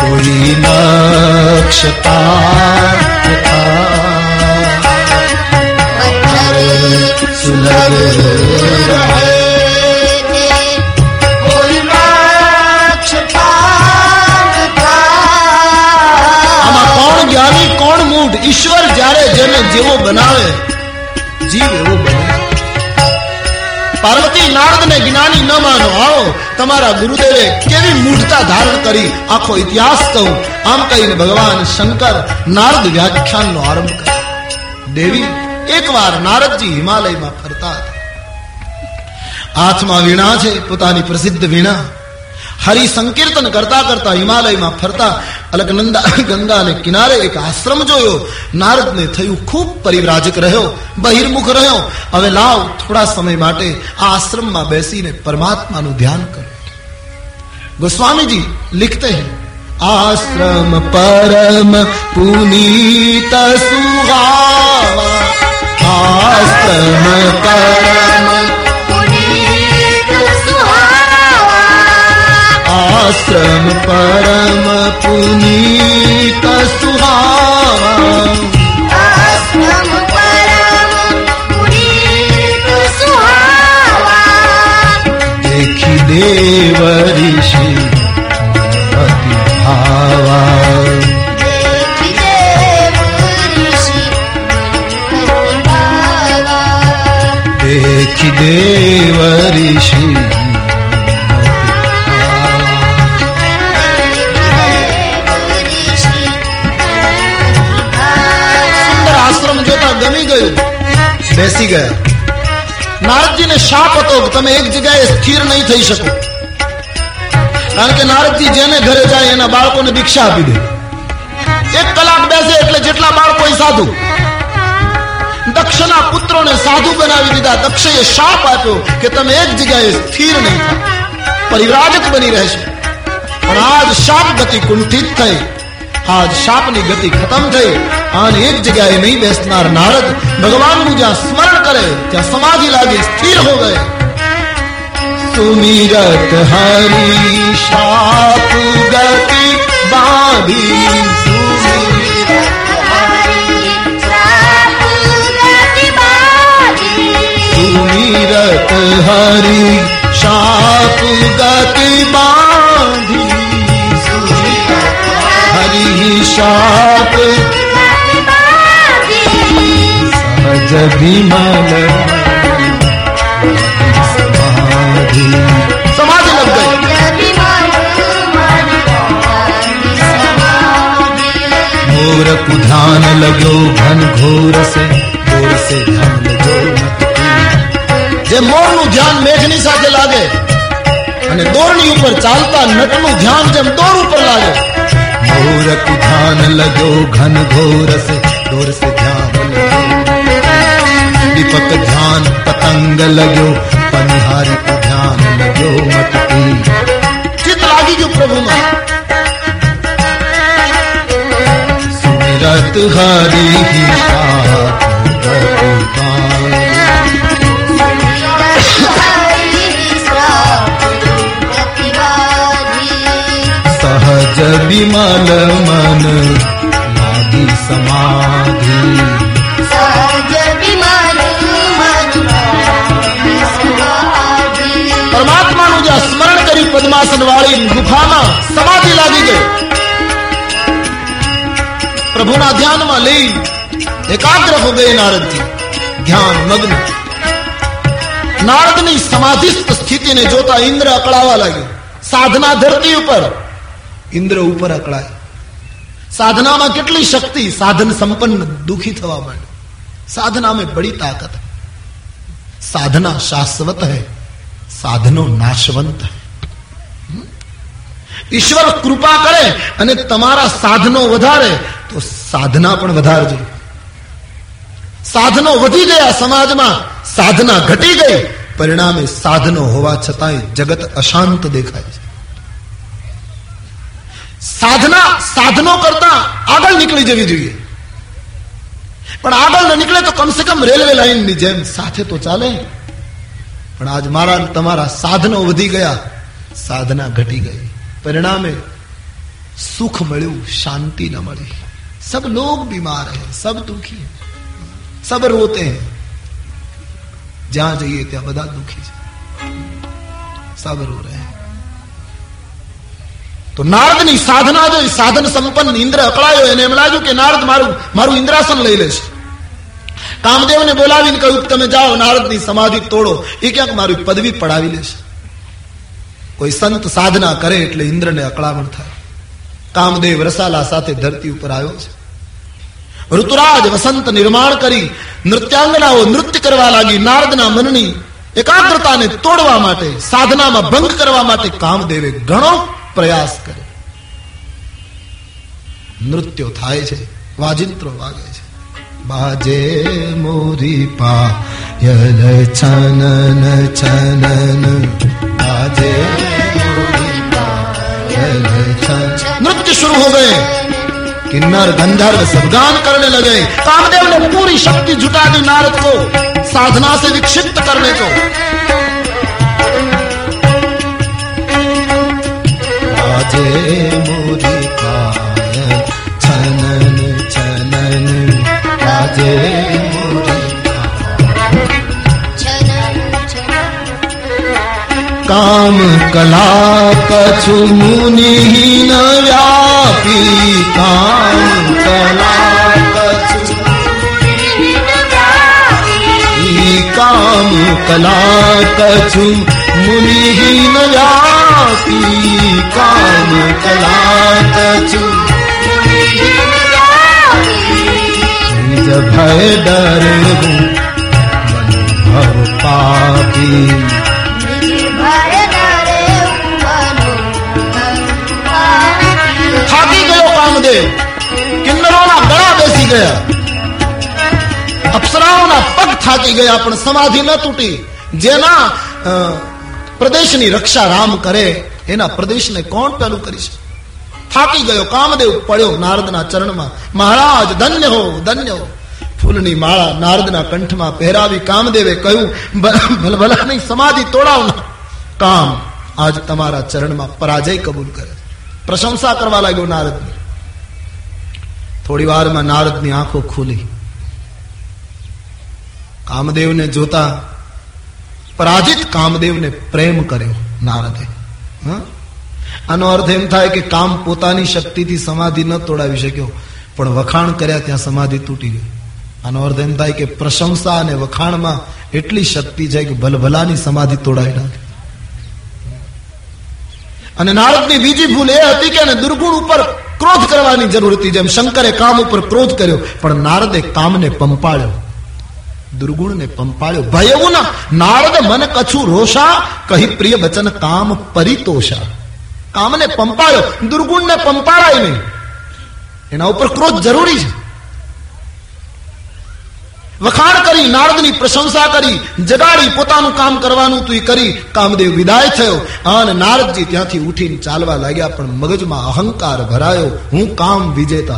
कोई नक्षता था सुलग रहे આમાં કોણ જ્ઞાની કોણ મૂઢ ઈશ્વર જ્યારે જેને જેવો બનાવે જીવ એવો બને પાર્વતી નારદને જ્ઞાની ન માનો આવો તમારા ગુરુદેવે કેવી મૂઢતા ધારણ કરી આખો ઇતિહાસ કહું આમ કહીને ભગવાન શંકર નારદ વ્યાખ્યાનનો આરંભ કર્યો દેવી એકવાર નારદજી હિમાલયમાં ફરતા હતા હાથમાં વીણા છે પોતાની પ્રસિદ્ધ વીણા હરિ સંકીર્તન કરતા કરતા હિમાલયમાં ફરતા અલકનંદા ગંગાને કિનારે એક આશ્રમ જોયો નારદને થયું ખૂબ પરિવ્રાજક રહ્યો બહિર્મુખ રહ્યો હવે લાવ થોડા સમય માટે આ આશ્રમમાં બેસીને પરમાત્માનું ધ્યાન કરો गोस्वामी लिखते हैं आश्रम परम पुनीत सुहावा આસ્તમ પરમ આશ્રમ પરમ પુનીત સુહાવા દેવ ઋષિ અતિ ભાવા સુંદર આશ્રમ જોતા ગમી ગયું બેસી ગયા. નારદજીને શાપ હતો તમે એક જગ્યાએ સ્થિર નહીં થઈ શકો. કારણ કે નારદજી જેને ઘરે જાય એના બાળકોને દીક્ષા આપી દે. એક કલાક બેસે એટલે જેટલા બાળકો સાધુ દક્ષના પુત્રોને સાધુ બનાવી દીધા. દક્ષએ શાપ આપ્યો કે તમે એક જગ્યાએ સ્થિર નહીં થાઓ પરિવ્રાજક બની રહેશે. પણ આજ શાપ ગતિ કુંઠિત થઈ. આજ શાપની ગતિ ખતમ થઈ. અને એક જગ્યાએ નહીં બેસનાર નારદ ભગવાનનું જ્યાં સ્મરણ કરે, ત્યાં સમાધિ લાગી સ્થિર હો ગયે. સુમિરત હરી શાપ ગતિ બાંધી मारी शाप गति बांधी। हरि शाप सहज विमल समाधि लग गई। घोर कुधान लगो घन घोर से घोर से ध्यान જે મોરનું ધ્યાન મેઘની સાથે લાગે. અને દોરની ઉપર ચાલતા નટનું ધ્યાન જેમ દોર ઉપર લાગે. મોર કુધાન લગ્યો ઘન ઘોર સે ઘોર સે ધ્યાન લગ્યો દીપક ધ્યાન પતંગ લગ્યો પનિહારી કો ધ્યાન લગ્યો મટકી. ચિત્ત લાગી ગયું પ્રભુમાં. સુમિરત હરી સાથ સહજ વિમલ મન લાગી સમાધિ પરમાત્માનું જ્યાં સ્મરણ કરી પદ્માસન વાળી ગુફામાં સમાધિ લાગી ગઈ પ્રભુના ધ્યાનમાં લઈ એકાગ્ર હો ગયે નારદજી ધ્યાન મગ્ન નારદની સમાધિસ્થ સ્થિતિને જોતા ઇન્દ્ર અકળાવા લાગ્યો સાધના ધરતી ઉપર ઇન્દ્ર ઉપર અકળાય. સાધનામાં કેટલી શક્તિ? સાધન સંપન્ન, દુખી થવા માંડે. સાધના બડી તાકત સાધના શાશ્વત હૈ. સાધનો નાશવંત હૈ. ઈશ્વર કૃપા કરે અને તમારા સાધનો વધારે, તો સાધના પણ વધારજો. સાધનો વધી ગયા સમાજમાં, સાધના ઘટી ગઈ. પરિણામે સાધનો હોવા છતાંય જગત અશાંત દેખાય છે. સાધના સાધનો કરતા આગળ નીકળી જવી જોઈએ પણ આગળ ન નીકળે તો કમસે કમ રેલવે લાઈનની જેમ સાથે તો ચાલે પણ આજ મારા તમારા સાધનો વધી ગયા સાધના ઘટી ગઈ પરિણામે સુખ મળ્યું શાંતિ ન મળી सब लोग बीमार हैं सब दुखी हैं सब रोते हैं જ્યાં જઈએ ત્યાં બધા દુખી છે સબ રો રહે તો નારદની સાધના જોઈ, સાધન સંપન્ન ઇન્દ્ર અકળાયો એને એમ લાગ્યું કે નારદ મારું મારું ઇન્દ્રાસન લઈ લેશે કામદેવને બોલાવીને કહ્યું તમે જાઓ, નારદની સમાધિ તોડો. એ ક્યાંક મારી પદવી પડાવી લેશે કોઈ સંત સાધના કરે એટલે ઇન્દ્રને અકળામણ થાય. કામદેવ રસાલા સાથે ધરતી ઉપર આવ્યો છે. ઋતુરાજ વસંત નિર્માણ કરી, નૃત્યાંગનાઓ નૃત્ય કરવા લાગી, નારદના મનની એકાગ્રતાને તોડવા માટે, સાધનામાં ભંગ કરવા માટે કામદેવે ઘણો પ્રયાસ કર્યો નૃત્યો થાય છે વાજિંત્રો વાગે છે બાજે મોરી પાયલ છનન છનન બાજે મોરી પાયલ છનન नृत्य शुरू हो गए किन्नर गंधर्व सब गान करने लगे कामदेव ने पूरी शक्ति जुटा दी नारद को साधना से विक्षिप्त करने को आजे मोरी पायल छनन छनन आजे मोरी काम कला कछु मुनि न व्यापी काम कला कछु ई काम कला कछु मुनि न व्यापी पापी काम कलातछु भय डर भव पापी। थाकी गयो कामदेव किन्नरों ना बड़ा बेसी गया। अप्सराओं ना पग थाकी गया पर समाधि न टूटी। जेना પ્રદેશની રક્ષા રામ કરે, એના પ્રદેશને કોણ પેલું કરી શકે થાકી ગયો, કામદેવ પડ્યો નારદના ચરણમાં. મહારાજ, ધન્ય હો ધન્ય હો. ફૂલની માળા નારદના કંઠમાં પહેરાવી કામદેવે કહ્યું ભલભલાની સમાધિ તોડાવના કામ આજ તમારા ચરણમાં પરાજય કબૂલ કરે. પ્રશંસા કરવા લાગ્યો નારદની. થોડી વારમાં નારદની આંખો ખુલી. કામદેવને જોતા પરાજિત કામદેવને પ્રેમ કર્યો નારદે. આનો અર્થ એમ થાય કે કામ પોતાની શક્તિથી સમાધિ ન તોડાવી શક્યો, પણ વખાણ કર્યા ત્યાં સમાધિ તૂટી ગઈ. આનો અર્થ એમ થાય કે પ્રશંસા અને વખાણમાં એટલી શક્તિ છે કે ભલભલાની સમાધિ તોડાવી નાખે. અને નારદની બીજી ભૂલ એ હતી કે દુર્ગુણ ઉપર ક્રોધ કરવાની જરૂર હતી. જેમ શંકરે કામ ઉપર ક્રોધ કર્યો, પણ નારદે કામને પંપાળ્યો. દુર્ગુણને પંપાળ્યો. ભયવું ના નારદ મન કછું રોષા, કહી પ્રિય વચન કામ પરિતોષા. કામને પંપાળ્યો, દુર્ગુણને પંપાળાય નહીં. એના ઉપર ક્રોધ જરૂરી છે. વખાણ કરી, નારદની પ્રશંસા કરી, જગાડી પોતાનું કામ કરવાનું તું કરી, કામદેવ વિદાય થયો. અને નારદજી ત્યાંથી ઉઠીને ચાલવા લાગ્યા, પણ મગજમાં અહંકાર ભરાયો. હું કામ વિજેતા.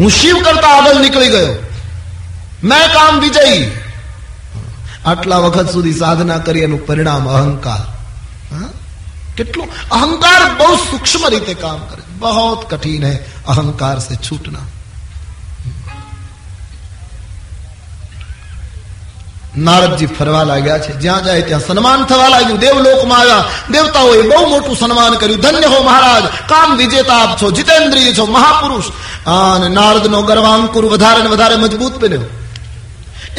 હું શિવ કરતા આગળ નીકળી ગયો. મેં કામ વિજયી. આટલા વખત સુધી સાધના કરી એનું પરિણામ અહંકાર. કેટલું? અહંકાર બહુ સૂક્ષ્મ રીતે કામ કરે બહુ કઠિન હે. અહંકાર સે છૂટના. નારદજી ફરવા લાગ્યા છે. જ્યાં જાય ત્યાં સન્માન થવા લાગ્યું. દેવલોકમાં આવ્યા. દેવતાઓએ બહુ મોટું સન્માન કર્યું. ધન્ય હો મહારાજ. કામ વિજેતા આપ છો. જીતેન્દ્રિય છો. મહાપુરુષ. નારદનો ગર્વાંકુર વધારે ને વધારે મજબૂત બન્યો.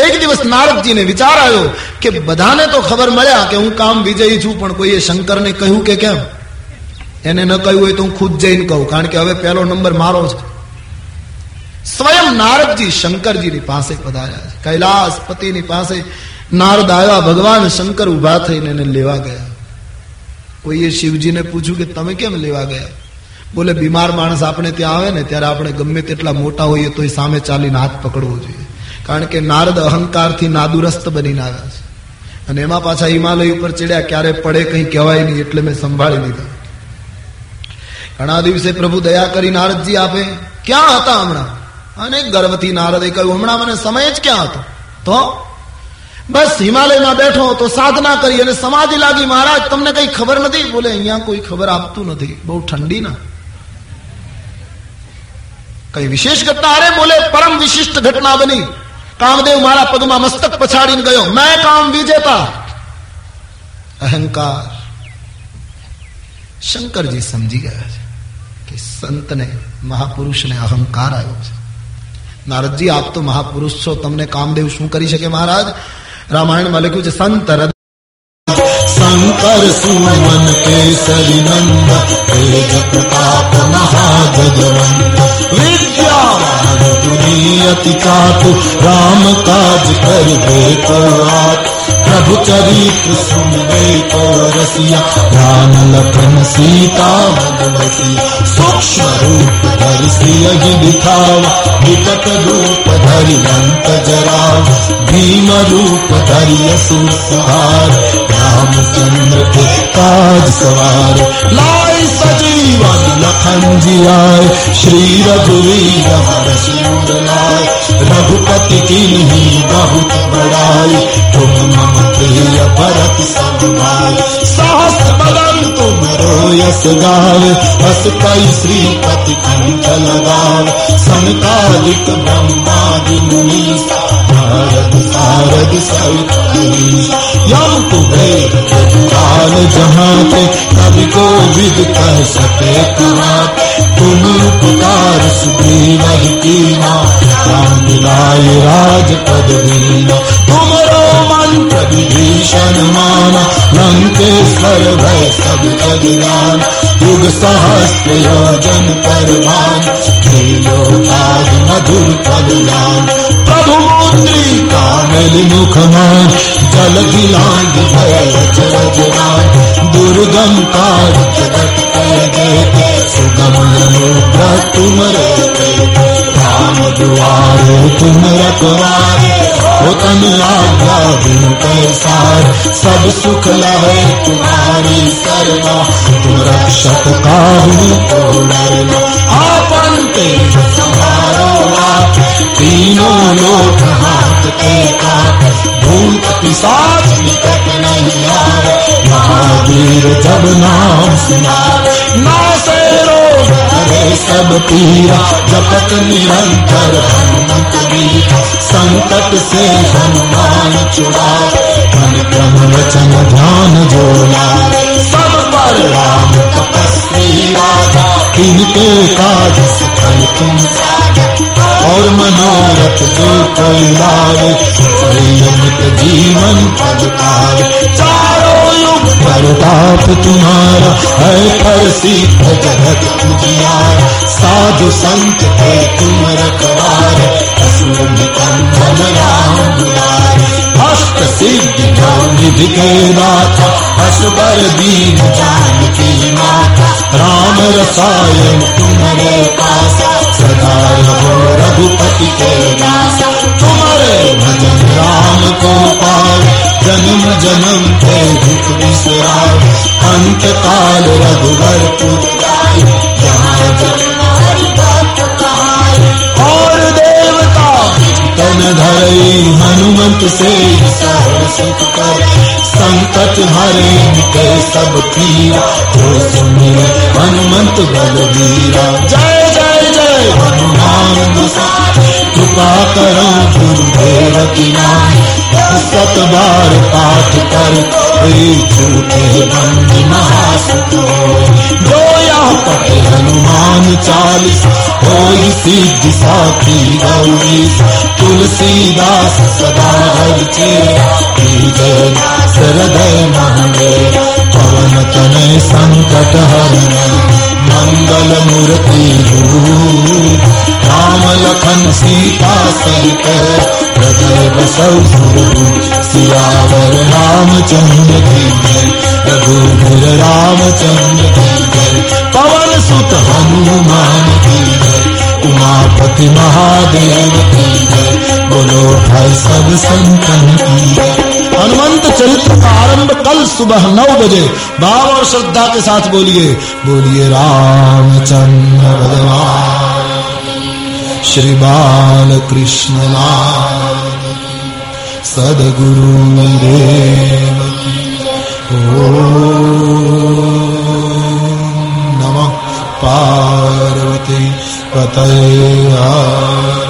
એક દિવસ નારદજીને વિચાર આવ્યો કે બધાને તો ખબર મળ્યા કે હું કામ વિજયી છું, પણ કોઈએ શંકરને કહ્યું કે કેમ? એને ન કહ્યું હોય તો હું ખુદ જઈને કહું, કારણ કે હવે પહેલો નંબર મારો છે. સ્વયં નારદજી શંકરજીની પાસે પધાર્યા છે. કૈલાસ પતિની પાસે નારદ આવ્યા, ભગવાન શંકર ઊભા થઈને એને લેવા ગયા. કોઈએ શિવજીને પૂછ્યું કે તમે કેમ લેવા ગયા? બોલે, બીમાર માણસ આપણે ત્યાં આવે ને, ત્યારે આપણે ગમે તેટલા મોટા હોઈએ તો સામે ચાલીને હાથ પકડવો જોઈએ. કારણ કે નારદ અહંકારથી નાદુરસ્ત બનીને આવ્યા છે. અને એમાં પાછા હિમાલય ઉપર ચડ્યા, ક્યારે પડે કઈ કહેવાય નહીં એટલે મેં સંભાળી લીધા. ઘણા દિવસે પ્રભુ દયા કરી નારદજી આપે, ક્યાં હતા હમણાં? અને ગર્વથી નારદે કહ્યું, હમણાં મને સમય જ ક્યાં હતો? તો? બસ હિમાલયમાં બેઠો તો સાધના કરી અને સમાધિ લાગી મહારાજ, તમને કઈ ખબર નથી? બોલે, અહીંયા કોઈ ખબર આપતું નથી, બહુ ઠંડી ના. કઈ વિશેષ ઘટના? અરે બોલે, પરમ વિશિષ્ટ ઘટના બની. કામદેવ મારા પગમાં મસ્તક પછાડીને ગયો મેં કામ વિજેતા અહંકાર શંકરજી સમજી ગયા છે કે સંતને મહાપુરુષને અહંકાર આવ્યો છે નારદજી આપ તો મહાપુરુષ છો તમને કામદેવ શું કરી શકે મહારાજ રામાયણમાં લખ્યું છે સંત શંકર સુમન કેસરી નંદ તેજ પ્રતાપ મહાજગવંત વિદ્યાવાન તુરી અતિ ચાતુ રામ કાજ કરવે તો प्रभु चरित्र सुन गई तो रसिया ध्यान लखन सीता मनवसिया सूक्ष्म रूप धर सिय दिखावा विकट रूप धरि अंत जराव भीम रूप धरि असुर सहार रामचंद्र के ताज सवार लाए सजीवन लखन जियाए श्री रघुवीर हर सिंह लाए रघुपति की बहुत बड़ाई तुम मम प्रिय भरत सब भाई साहस बदन तुम रोयस गावे हस कई श्रीपति कंठ लगावे संकालिक ब्रह्मादि मुनीसा नारद सारद सहित यम कुबेर काल जहाँ पे कभी को विद कह सके कुमार तुम उपकार सुग्रीव कीना राम मिलाए राज पद दीना तुमरो मंत्र विभीषण माना लंकेश्वर भय सब जगदान युग सहस्त्र योजन परवान त्रिलोकाज मधुर फलदान प्रभु मुद्री कामल मुखमान जल गिलांग भय जरान दुर्गम काज जगत के देते सुगम अनुग्रह तुम रे राम दुआरे तुम रखवारे हो आज्ञा बिन पैसार सब सुख लहे तुम्हारी सरना तुम रक्षक काहू को डरना आपन समारो आप तीनों लोक हाथ के काट। भूत पिशाच निकट नहीं आवे, महावीर जब नाम सुनावे। नासे रोग करे सब पीरा, जपत निरंतर हनुमत वीरा। संकट से हनुमान छुड़ा मन क्रम वचन ध्यान जोड़ा सब पर राम तपस्वी राजा, इनके काज सफल तुम और मनोरथ जो कोई लावे जीवन पद पावे। चारों प्रताप तुम्हारा है पर सिद्ध जगत तुझियारा साधु संत के तुम रखवारे असुर निकंदन राम दुलारे अष्ट सिद्धि निधि के नाथा असबर दीन जान की माता राम रसायन तुम्हारे पास सदा रहो रघुपति के दास तुम्हारे भजन राम को पावे जन्म जन्म के दुख बिसरावे अंत काल रघुवर कहाय और देवता तन धरे हनुमंत से सुख कर, संकट हरे के सब पीरा हनुमंत बलवीरा जय जय जय, हनुमान कृपा करो गुरुदेव की नाई सत बार पाठ कर झूठे बंद महासुख हो जो यहाँ पढ़े हनुमान चालीस हो सिद्धि साखी गौरी तुलसीदास सदा हर हृदय हृदय महंगे पवन तने संकट हरण मंगल मूर्ति राम लखन सीता सहित हृदय बसौ सियावर रामचंद्र जय रघुवीर रामचंद्र जय पवन सुत हनुमान जय उमापति महादेव जय बोलो भाई सब संतन हनुमंत चरित्र का आरंभ कल सुबह नौ बजे, भाव और श्रद्धा के साथ बोलिए बोलिए रामचंद्र भगवान। શ્રી બાલકૃષ્ણલાલ સદગુરુ દેવ નમ પાર્વતી પતયા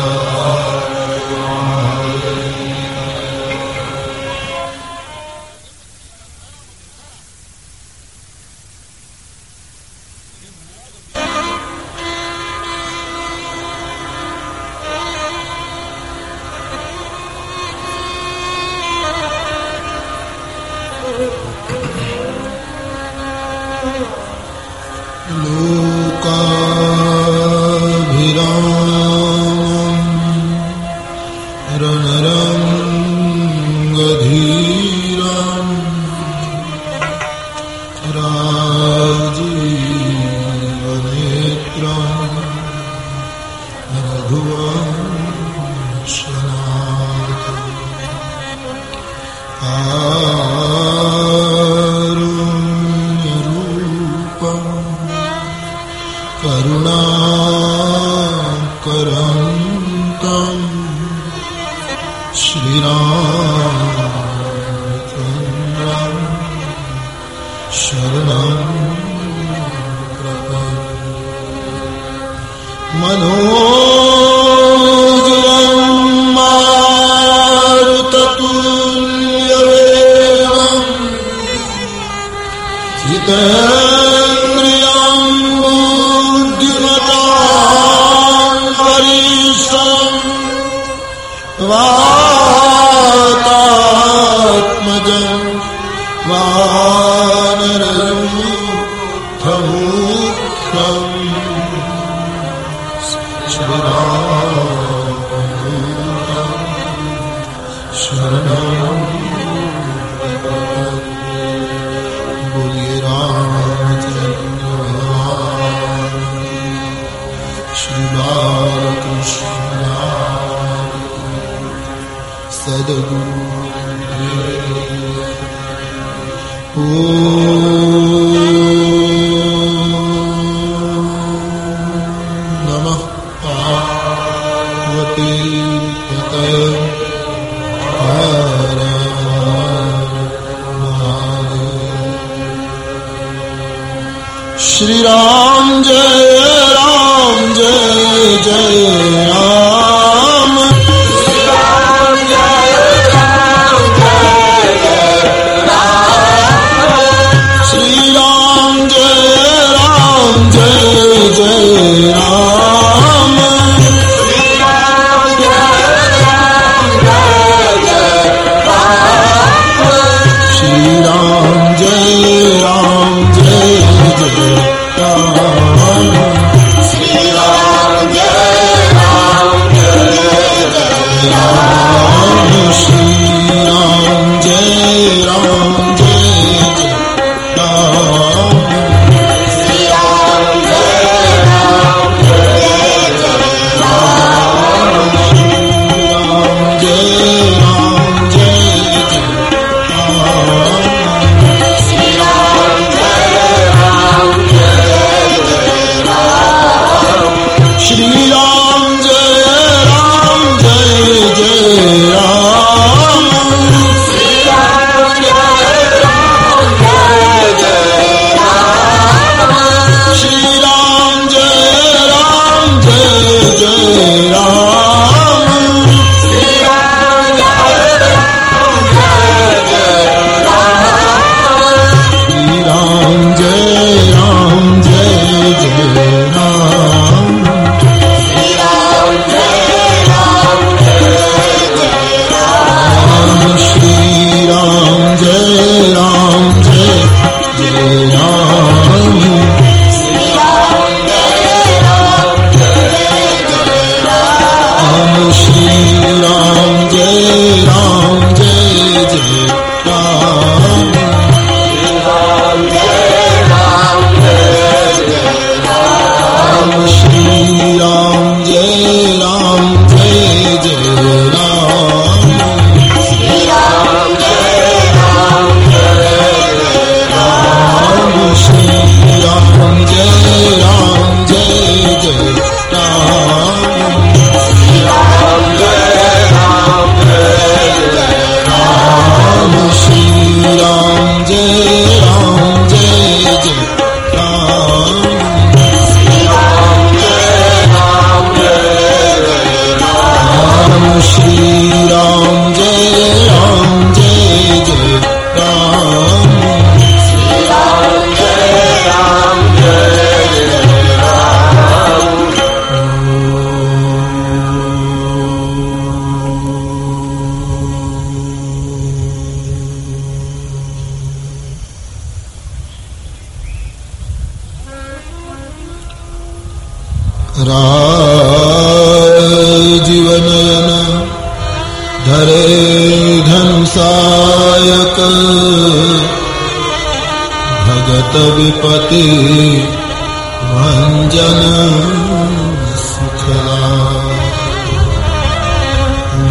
ശരണ ശരണ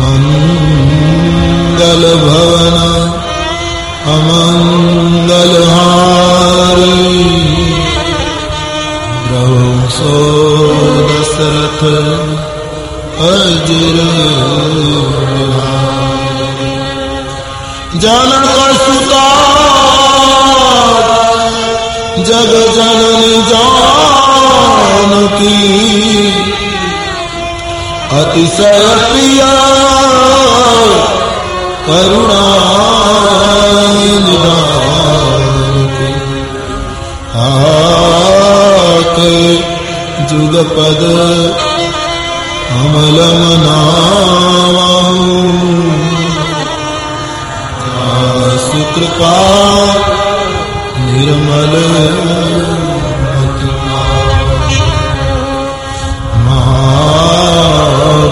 મંગલ ભવન અમંગલ હારી સો દશરથ અજર જનક કસુતા જગ જનની જાનકી અતિશય પ્રિયા કરુણા આકે જુગપદ અમલ મનાવા સુકૃપા નિર્મલ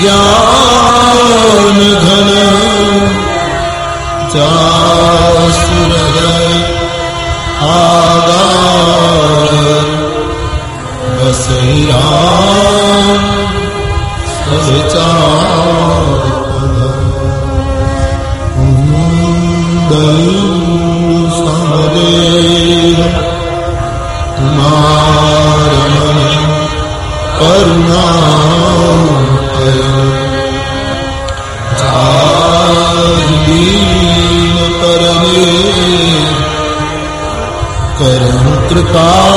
જ્ઞાન ઘન જાસુરદય આગાર બસૈરામ કરમ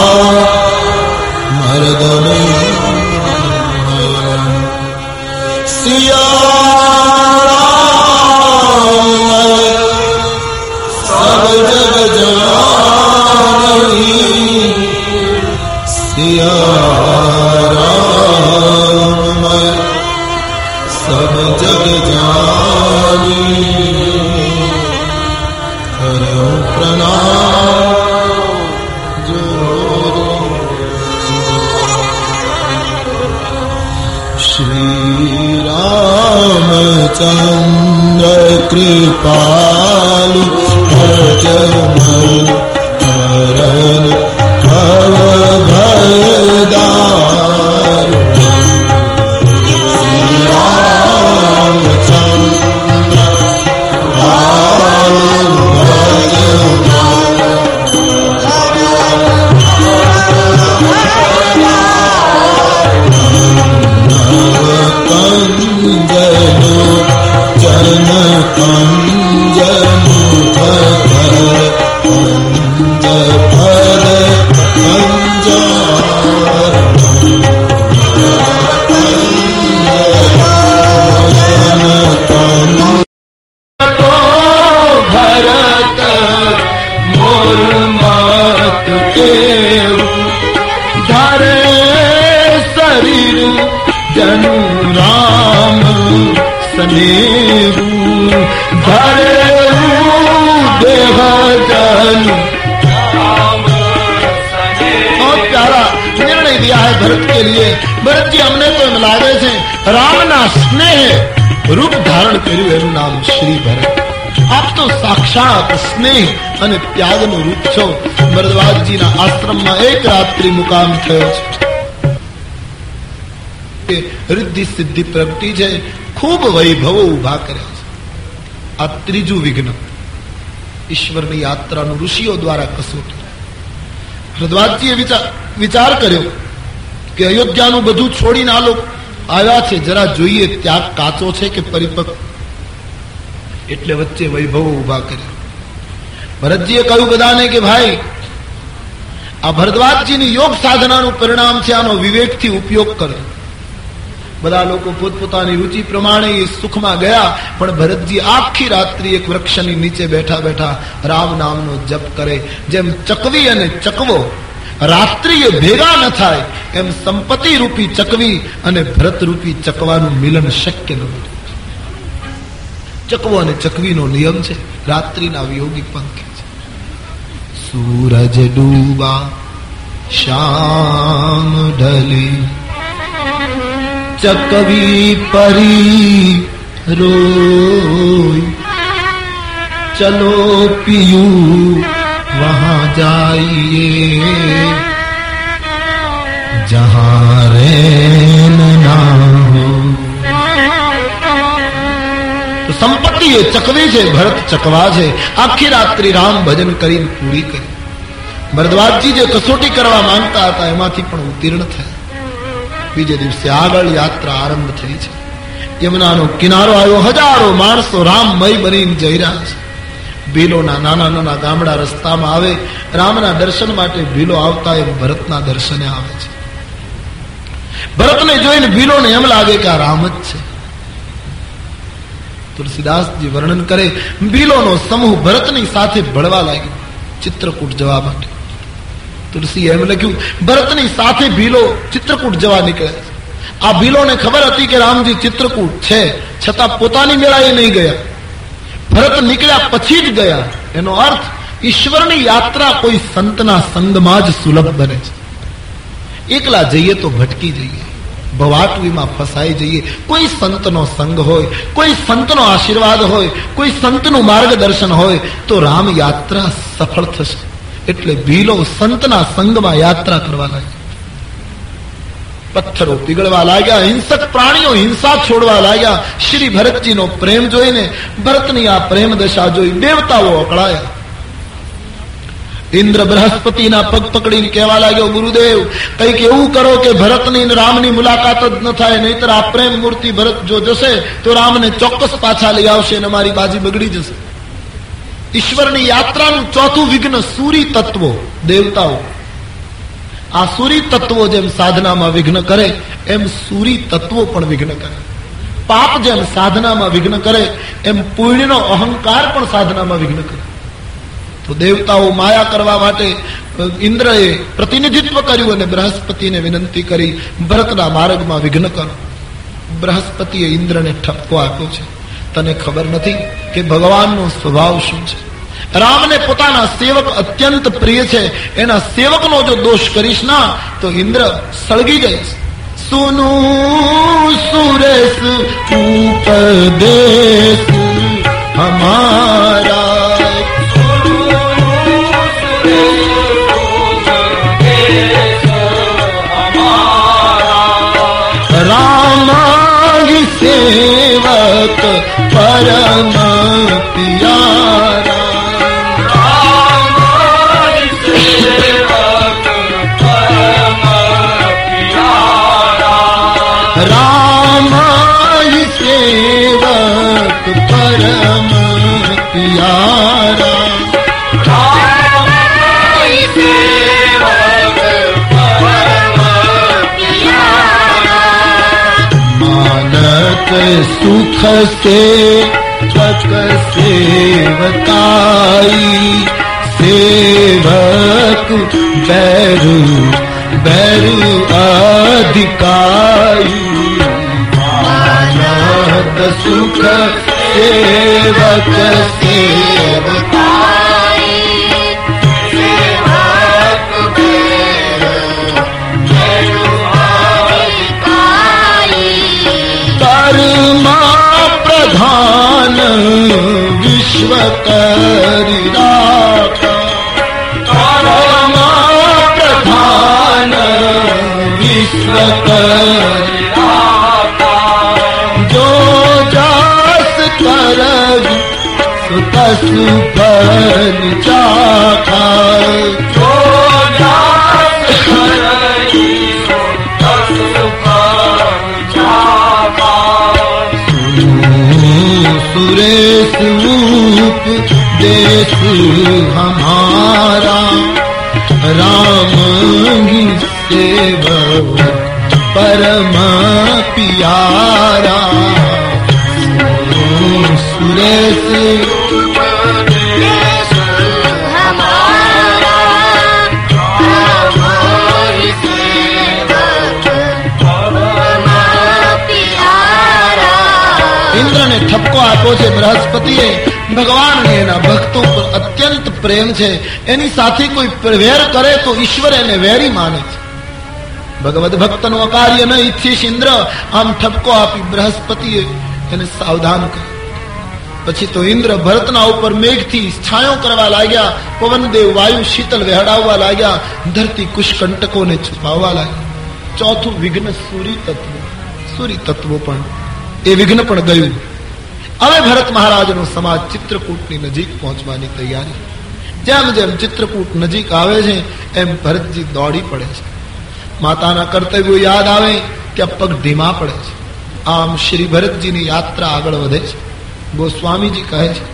શ્રી ભરત. આપ તો સાક્ષાત સ્નેહ અને ત્યાગનું રૂપ છો. ભરદ્વાજજીના આશ્રમમાં એક રાત્રિ મુકામ થયો છે. રિદ્ધિ સિદ્ધિ પ્રગટી છે, ખૂબ વૈભવો ઊભા કર્યા છે. આ ત્રીજું વિઘ્ન ઈશ્વરની યાત્રાનું ઋષિઓ દ્વારા કસોટી. ભરદ્વાજજીએ વિચાર વિચાર કર્યો કે અયોધ્યાનું બધું છોડીને આ લોકો આવ્યા છે. જરા જોઈએ, ત્યાગ કાચો છે કે પરિપક્વ? એટલે વચ્ચે વૈભવ ઊભા કર્યા ભરતજીએ કહ્યું બધાને કે ભાઈ, આ ભરદ્વાજજીની યોગ સાધનાનું પરિણામ છે, આનો વિવેકથી ઉપયોગ કરો. બધા લોકો પોતપોતાની રુચિ પ્રમાણે એ સુખમાં ગયા, પણ ભરતજી આખી રાત્રિ એક વૃક્ષની નીચે બેઠા બેઠા રામ નામનો જપ કરે. જેમ ચકવી અને ચકવો, રાત્રિએ ભેગા ન થાય, એમ સંપત્તિ રૂપી ચકવી અને ભરત રૂપી ચકવાનું મિલન શક્ય ન બન્યું ચકવો અને ચકવીનો નિયમ છે. રાત્રિના વિયોગી પંખે છે. સૂરજ ડૂબા શામ ઢલી. ચકવી પરી રોય ચલો પિયું, વહા જાઈએ. જહાં રેન ના હો. સંપત્તિ એ ચકવી છે, ભરત ચકવા છે. આખી રાત્રિ રામ ભજન કરીને પૂરી કરી. ભરદ્વાજજી જે કસોટી કરવા માંગતા હતા, એમાંથી પણ ઉત્તીર્ણ થયા. બીજે દિવસે આગળ યાત્રા આરંભ થઈ છે. યમુનાનો કિનારો આવ્યો, હજારો માણસો રામમય બનીને જઈ રહ્યા છે. ભીલોના નાના નાના ગામડા રસ્તામાં આવે, રામના દર્શન માટે ભીલો આવતા એ ભરતના દર્શને આવે છે. ભરતને જોઈને ભીલોને એમ લાગે કે આ રામ જ છે. તુલસીદાસજી વર્ણન કરે ભીલોનો સમૂહ ભરતની સાથે ભળવા લાગ્યો. ચિત્રકૂટ જવા માટે તુલસી એમ લખ્યું, ભરતની સાથે ભીલો ચિત્રકૂટ જવા નીકળે આ ભીલોને ખબર હતી કે રામજી ચિત્રકૂટ છે, છતાં પોતાની મેળાએ નહીં ગયા. ભરત નીકળ્યા પછી જ ગયા. એનો અર્થ, ઈશ્વરની યાત્રા કોઈ સંતના સંગમાં જ સુલભ બને છે. એકલા જઈએ તો ભટકી જઈએ. ભવાટવીમાં ફસાઈ જઈએ. કોઈ સંતનો સંગ હોય, કોઈ સંતનો આશીર્વાદ હોય, કોઈ સંતનું માર્ગદર્શન હોય, તો રામ યાત્રા સફળ થશે. એટલે ભીલો સંતના સંગમાં યાત્રા કરવા લાગ્યા. પથ્થરો પીગળવા લાગ્યા, હિંસક પ્રાણીઓ હિંસા છોડવા લાગ્યા. શ્રી ભરતજીનો પ્રેમ જોઈને ભરતની આ પ્રેમ દશા જોઈ દેવતાઓ અકળાયા. ઇન્દ્ર બૃહસ્પતિના પગ પકડીને કહેવા લાગ્યો, ગુરુદેવ, કંઈક એવું કરો કે ભરતની રામની મુલાકાત જ ન થાય, નહીતર આ પ્રેમ મૂર્તિ ભરત જો જશે, તો રામને ચોક્કસ પાછા લઈ આવશે અને મારી બાજી બગડી જશે. ઈશ્વરની યાત્રાનું ચોથું વિઘ્ન સૂરી તત્વો. દેવતાઓ, આ સૂરી તત્વો જેમ સાધનામાં વિઘ્ન કરે, એમ સૂરી તત્વો પણ વિઘ્ન કરે. પાપ જેમ સાધનામાં વિઘ્ન કરે, એમ પુણ્યનો અહંકાર પણ સાધનામાં વિઘ્ન કરે. તો દેવતાઓ માયા કરવા માટે ઇન્દ્રએ પ્રતિનિધિત્વ કર્યું અને બૃહસ્પતિને વિનંતી કરી, ભરતના માર્ગમાં વિઘ્ન કરો. બૃહસ્પતિએ ઇન્દ્રને ઠપકો આપ્યો છે. તને ખબર નથી કે ભગવાનનો સ્વભાવ શું છે? રામને પોતાના સેવક અત્યંત પ્રિય છે. એના સેવકનો જો દોષ કરીશ ના, તો ઇન્દ્ર સળગી જઈશ સુનું સુરેશ ઉપદેશ હમારા સુખ से पक सेवकाई सेवक बैरु बैरु अधिकाई मानक सुख सेवक सेवकाई વિશ્વ કરી તારામાં પ્રધાન વિશ્વ કરી જો જાસ કરજ સુત સુપન ચાખા सुरेश रूप देश हमारा राम ही सेवक परम परम पियारा सुरेश આપ્યો છે બૃહસ્પતિએ ભગવાનને એના ભક્તો પર અત્યંત પ્રેમ છે, એની સાથે કોઈ વેર કરે તો ઈશ્વર એને વેરી માને છે. ભગવત ભક્તનું અકાર્ય ન ઈચ્છીશ ઇન્દ્ર, આમ ઠપકો આપી બૃહસ્પતિએ એને સાવધાન કર્યો પછી તો ઇન્દ્ર ભરતના ઉપર મેઘથી છાયો કરવા લાગ્યા, પવનદેવ વાયુ શીતલ વહેડાવવા લાગ્યા, ધરતી કુશકંટકોને છુપાવવા લાગ્યા. ચોથું વિઘ્ન સૂરી તત્વ, સૂરી તત્વો પણ, એ વિઘ્ન પણ ગયું. હવે ભરત મહારાજનો સમાજ ચિત્રકૂટની નજીક પહોંચવાની તૈયારી. જેમ જેમ ચિત્રકૂટ નજીક આવે છે, એમ ભરતજી દોડી પડે છે. માતાના કર્તવ્યો યાદ આવે ત્યાં પગ ધીમા પડે છે. આમ શ્રી ભરતજીની યાત્રા આગળ વધે છે. ગોસ્વામીજી કહે છે,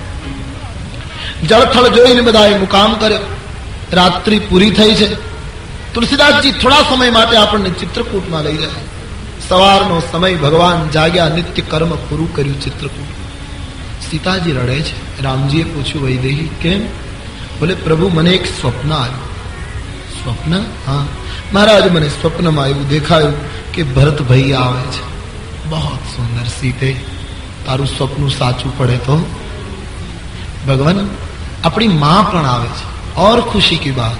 જળથળ જોઈને બધાએ મુકામ કર્યો. રાત્રિ પૂરી થઈ છે. તુલસીદાસજી થોડા સમય માટે આપણને ચિત્રકૂટમાં લઈ જાય. સવારનો સમય ભગવાન જાગ્યા નિત્ય કર્મ પૂરું કર્યું ચિત્રકૂટ. સીતાજી રડે છે. રામજીએ પૂછ્યું, વૈદેહી કેમ? બોલે, પ્રભુ, મને એક સ્વપ્ન આવ્યું. સ્વપ્ન? હા. મહારાજ, મને સ્વપ્નમાં આવ્યું, દેખાયું કે ભરતભાઈ આવે છે. બહુ સુંદર સીતે. તારું સ્વપ્ન સાચું પડે તો? ભગવાન, આપણી માં પણ આવે છે. ઓર ખુશી કી બાત.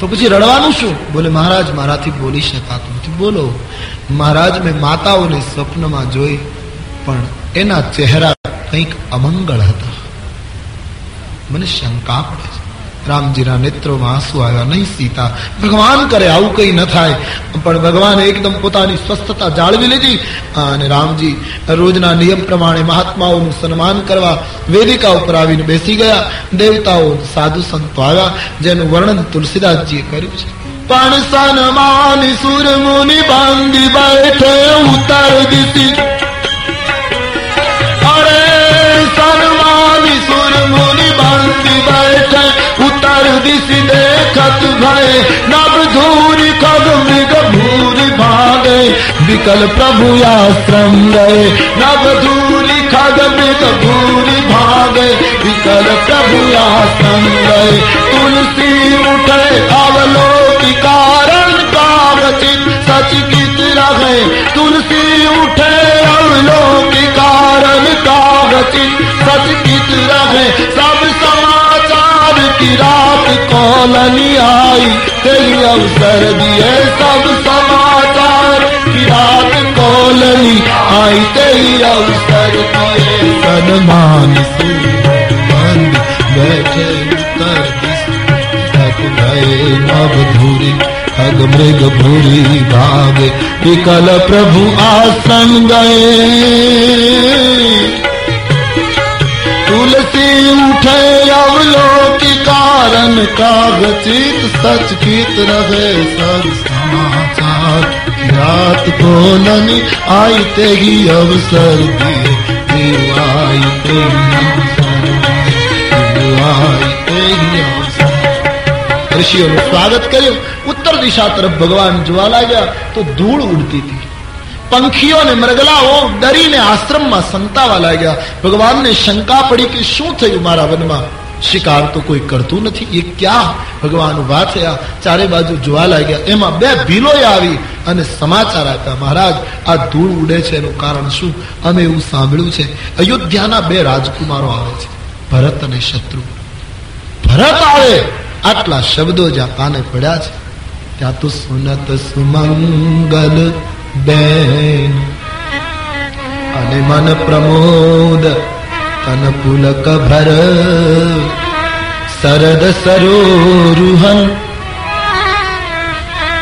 તો પછી રડવાનું શું? બોલે, મહારાજ, મારાથી બોલી શકાતું નથી. બોલો, મહારાજ, મેં માતાઓને સ્વપ્નમાં જોઈ પણ એના ચહેરા કંઈક અમંગળ હતા. મને શંકા પડે છે. રામજીના નેત્રોમાં આંસુ આવ્યા નહીં સીતા. ભગવાન કરે આવું કઈ ન થાય. પણ ભગવાન એકદમ પોતાની સ્વસ્થતા જાળવી લીધી. અને રામજી રોજના નિયમ પ્રમાણે મહાત્માઓનું સન્માન કરવા વેદિકા ઉપર આવીને બેસી ગયા. દેવતાઓ સાધુ સંતો આવ્યા, જેનું વર્ણન તુલસીદાસજીએ કર્યું છે. પણ સન્માન સુર મુનિ બાંધી બેઠે ઉતાર દીધી. की बैठ, उतर दिस देखत भय। नव धूर कब मृग भूर भागे। विकल प्रभु आश्रम गए नव धूर खग मृग भूर भागे। विकल प्रभु आश्रम गए तुलसी उठे, अवलोक कारण पावचित सच गीत रहे। तुलसी उठे, अवलोक कारण पावचित सच गीत रहे। सब सब की रात कौलनी आई, तेरी अवसर दिए सब समाचार। की रात कौलनी आई, तेरी अवसर दिए सन्मान बंद बैठे उत्तर थक गए नव धूरी खग मृग भूरी भागे। विकल प्रभु आसन गए। तुलसी उठे कारण कागचित सच कीत रहे सब समाचार रात को ननी आई तेगी अवसर दिए देव आई तेगी अवसर दिए देव आई तेगी अवसर ઋષિઓનું સ્વાગત કર્યું ઉત્તર દિશા તરફ ભગવાન જોવા લાગ્યા તો ધૂળ ઉડતી હતી પંખીઓ અને મરગલાઓ ડરીને આશ્રમમાં સંતાવા લાગ્યા ભગવાનને શંકા પડી કે શું થયું મારા વનમાં શિકાર તો કોઈ કરતું નથી. એ ક્યાં ભગવાન ઊભા થયા ચારે બાજુ જોવા લાગ્યા. એમાં બે ભીલોય આવી અને સમાચાર આપ્યા. મહારાજ, આ ધૂળ ઉડે છે એનું કારણ શું? અમે એવું સાંભળ્યું છે. અયોધ્યાના બે રાજકુમારો આવે છે. ભરત અને શત્રુ. ભરત આવે! આટલા શબ્દો જ્યાં કાને પડ્યા છે, ત્યાં તો સુનત સુમંગલ બેન. અને મન પ્રમોદ તન પુલક ભર સરદ સરોરુહન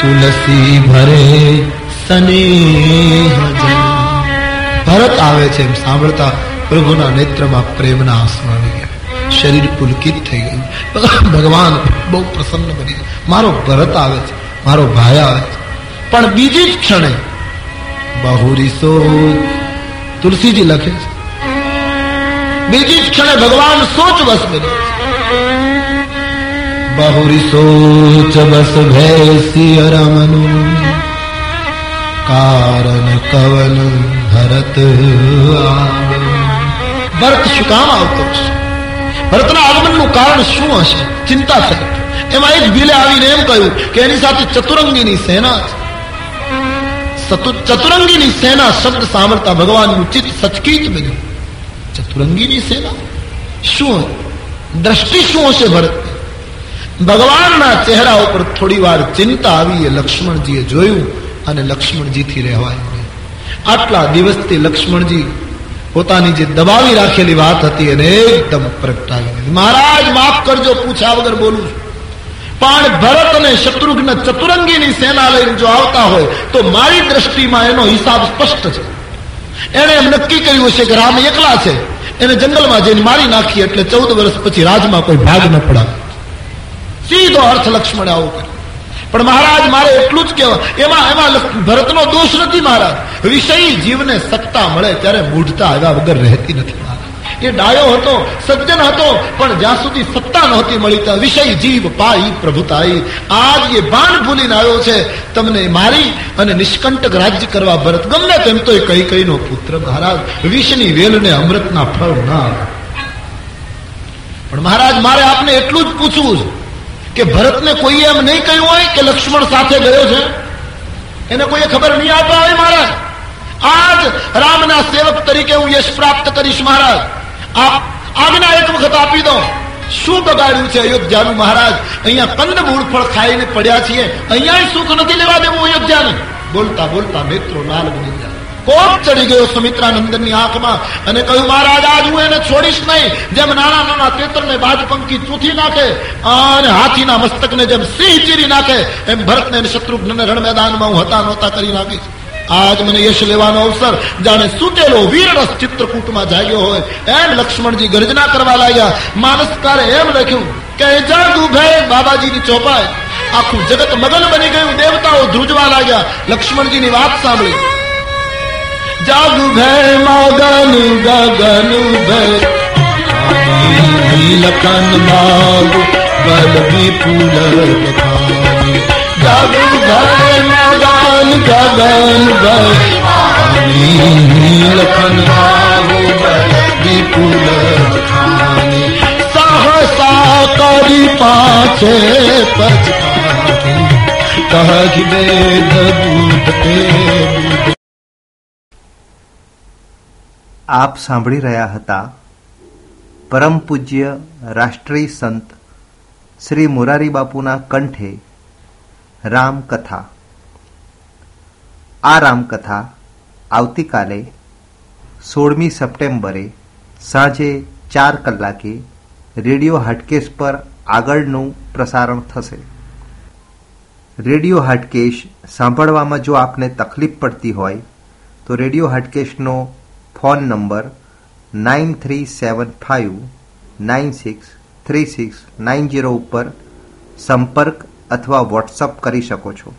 તુલસી ભરે સ્નેહ ભરત આવે છે એમ સાંભળતા પ્રભુના નેત્રમાં પ્રેમના આંસુ આવી ગયા. શરીર પુલકિત થઈ ગયું. ભગવાન બહુ પ્રસન્ન બની મારો ભરત આવે છે, મારો ભાઈ આવે છે. પણ બીજી જ ક્ષણે બહુરી સો તુલસીજી લખે છે બીજી જ ક્ષણે ભગવાન સોચ વસ બને. બહુરી સોચ બસ ભેસી રમનુ કારણ કવન ભરત ભરત શું કામ આવતો છે ભરતના આગમનનું કારણ શું હશે? ચિંતા થઈ એમાં એક ભીલે આવીને એમ કહ્યું કે એની સાથે ચતુરંગીની સેના છે. ચતુરંગીની સેના શબ્દ સાંભળતા ભગવાનનું ચિત્ત સચકીત બન્યું. ચતુરંગીની સેના શું દ્રષ્ટિ શું હશે ભરત ભગવાનના ચહેરા ઉપર થોડી વાર ચિંતા આવી એ લક્ષ્મણજીએ જોયું અને લક્ષ્મણજીથી રહેવાયું આટલા દિવસથી લક્ષ્મણજી પોતાની જે દબાવી રાખેલી વાત હતી એને એકદમ પ્રગટાવી મહારાજ માફ કરજો પૂછ્યા વગર બોલું છું પણ ભરત અને શત્રુઘ્ન ચતુરંગીની સેના લઈને જો આવતા હોય તો મારી દ્રષ્ટિમાં એનો હિસાબ સ્પષ્ટ છે. એને એમ નક્કી કર્યું છે કે રામ એકલા છે. એને જંગલમાં જઈને મારી નાખી એટલે ચૌદ વર્ષ પછી રાજમાં કોઈ ભાગ ન પડાવે. સીધો અર્થ લક્ષ્મણે આવો કર્યો. પણ મહારાજ, મારે એટલું જ કહેવા એમાં એમાં ભરતનો દોષ નથી મહારાજ. વિષય જીવને સત્તા મળે ત્યારે મૂઢતા આવ્યા વગર રહેતી નથી એ ડાયો હતો, સજ્જન હતો, પણ જ્યાં સુધી સત્તા નહોતી મળી ત્યાં વિષય જીવ પાઈ પ્રભુતાઈ. આજ એ બાણ ભૂલીને આવ્યો છે, તમને મારી અને નિષ્કંટક રાજ્ય કરવા ભરત, ગમે તેમ તો એ કઈ કઈ નો પુત્ર મહારાજ, વિષની વેલને અમૃતના ફળ ના પણ મહારાજ, મારે આપને એટલું જ પૂછવું છે કે ભરતને કોઈએ એમ નહીં કહ્યું હોય કે લક્ષ્મણ સાથે ગયો છે? એને કોઈએ ખબર નહીં આપવા હોય મહારાજ? આજ રામના સેવક તરીકે હું યશ પ્રાપ્ત કરીશ મહારાજ. આજ્ઞા એક વખત આપી દો શું બગાડ્યું છે અયોધ્યાનું મહારાજ? અહીંયા કંદ મૂળ ફળ ખાઈને પડ્યા છીએ. અહીંયા સુખ નથી લેવા દેવું અયોધ્યાને. બોલતા બોલતા મિત્રો લાલ બની ગયા. કોપ ચડી ગયો સુમિત્રાનંદનની આંખમાં અને કહ્યું, મહારાજ, આજ હું એને છોડીશ નહીં. જેમ નાના નાના તેતરને બાજપંખી ચૂથી નાખે અને હાથીના મસ્તકને જેમ સિંહ ચીરી નાખે, એમ ભરતને શત્રુઘ્નને રણ મેદાનમાં હું હતા નહોતા કરી નાખીશ. આજ મને યશ લેવાનો અવસર. જાણે સુટેલો વીરરસ ચિત્રકૂટમાં જાગ્યો હોય. એમ લક્ષ્મણજી ગર્જના કરવા લાગ્યા. માનસકારે એમ લખ્યું કે જાદુ ભાઈ બાબાજીની ચોપાય આખું જગત મગન બની ગયું, દેવતાઓ ધ્રુજવા લાગ્યા. લક્ષ્મણજીની વાત સાંભળી. જાગુ ભય મગન ગગન ભય. લખન બાગ બલ વિપુલ જાગુ ભય ગગન ભય લખન વિપુલ સહસા કરી પાછે પછતા વેદ આપ સાંભળી રહ્યા હતા પરમ પૂજ્ય રાષ્ટ્રીય સંત શ્રી મોરારી બાપુના કંઠે રામકથા આ રામકથા આવતીકાલે સોળમી સપ્ટેમ્બરે સાંજે ચાર કલાકે રેડિયો હાટકેશ પર આગળનું પ્રસારણ થશે. રેડિયો હાટકેશ સાંભળવામાં જો આપને તકલીફ પડતી હોય, તો radio હાટકેશનો phone number nine three seven five nine six three six nine zero ઉપર સંપર્ક અથવા વોટ્સઅપ કરી શકો છો.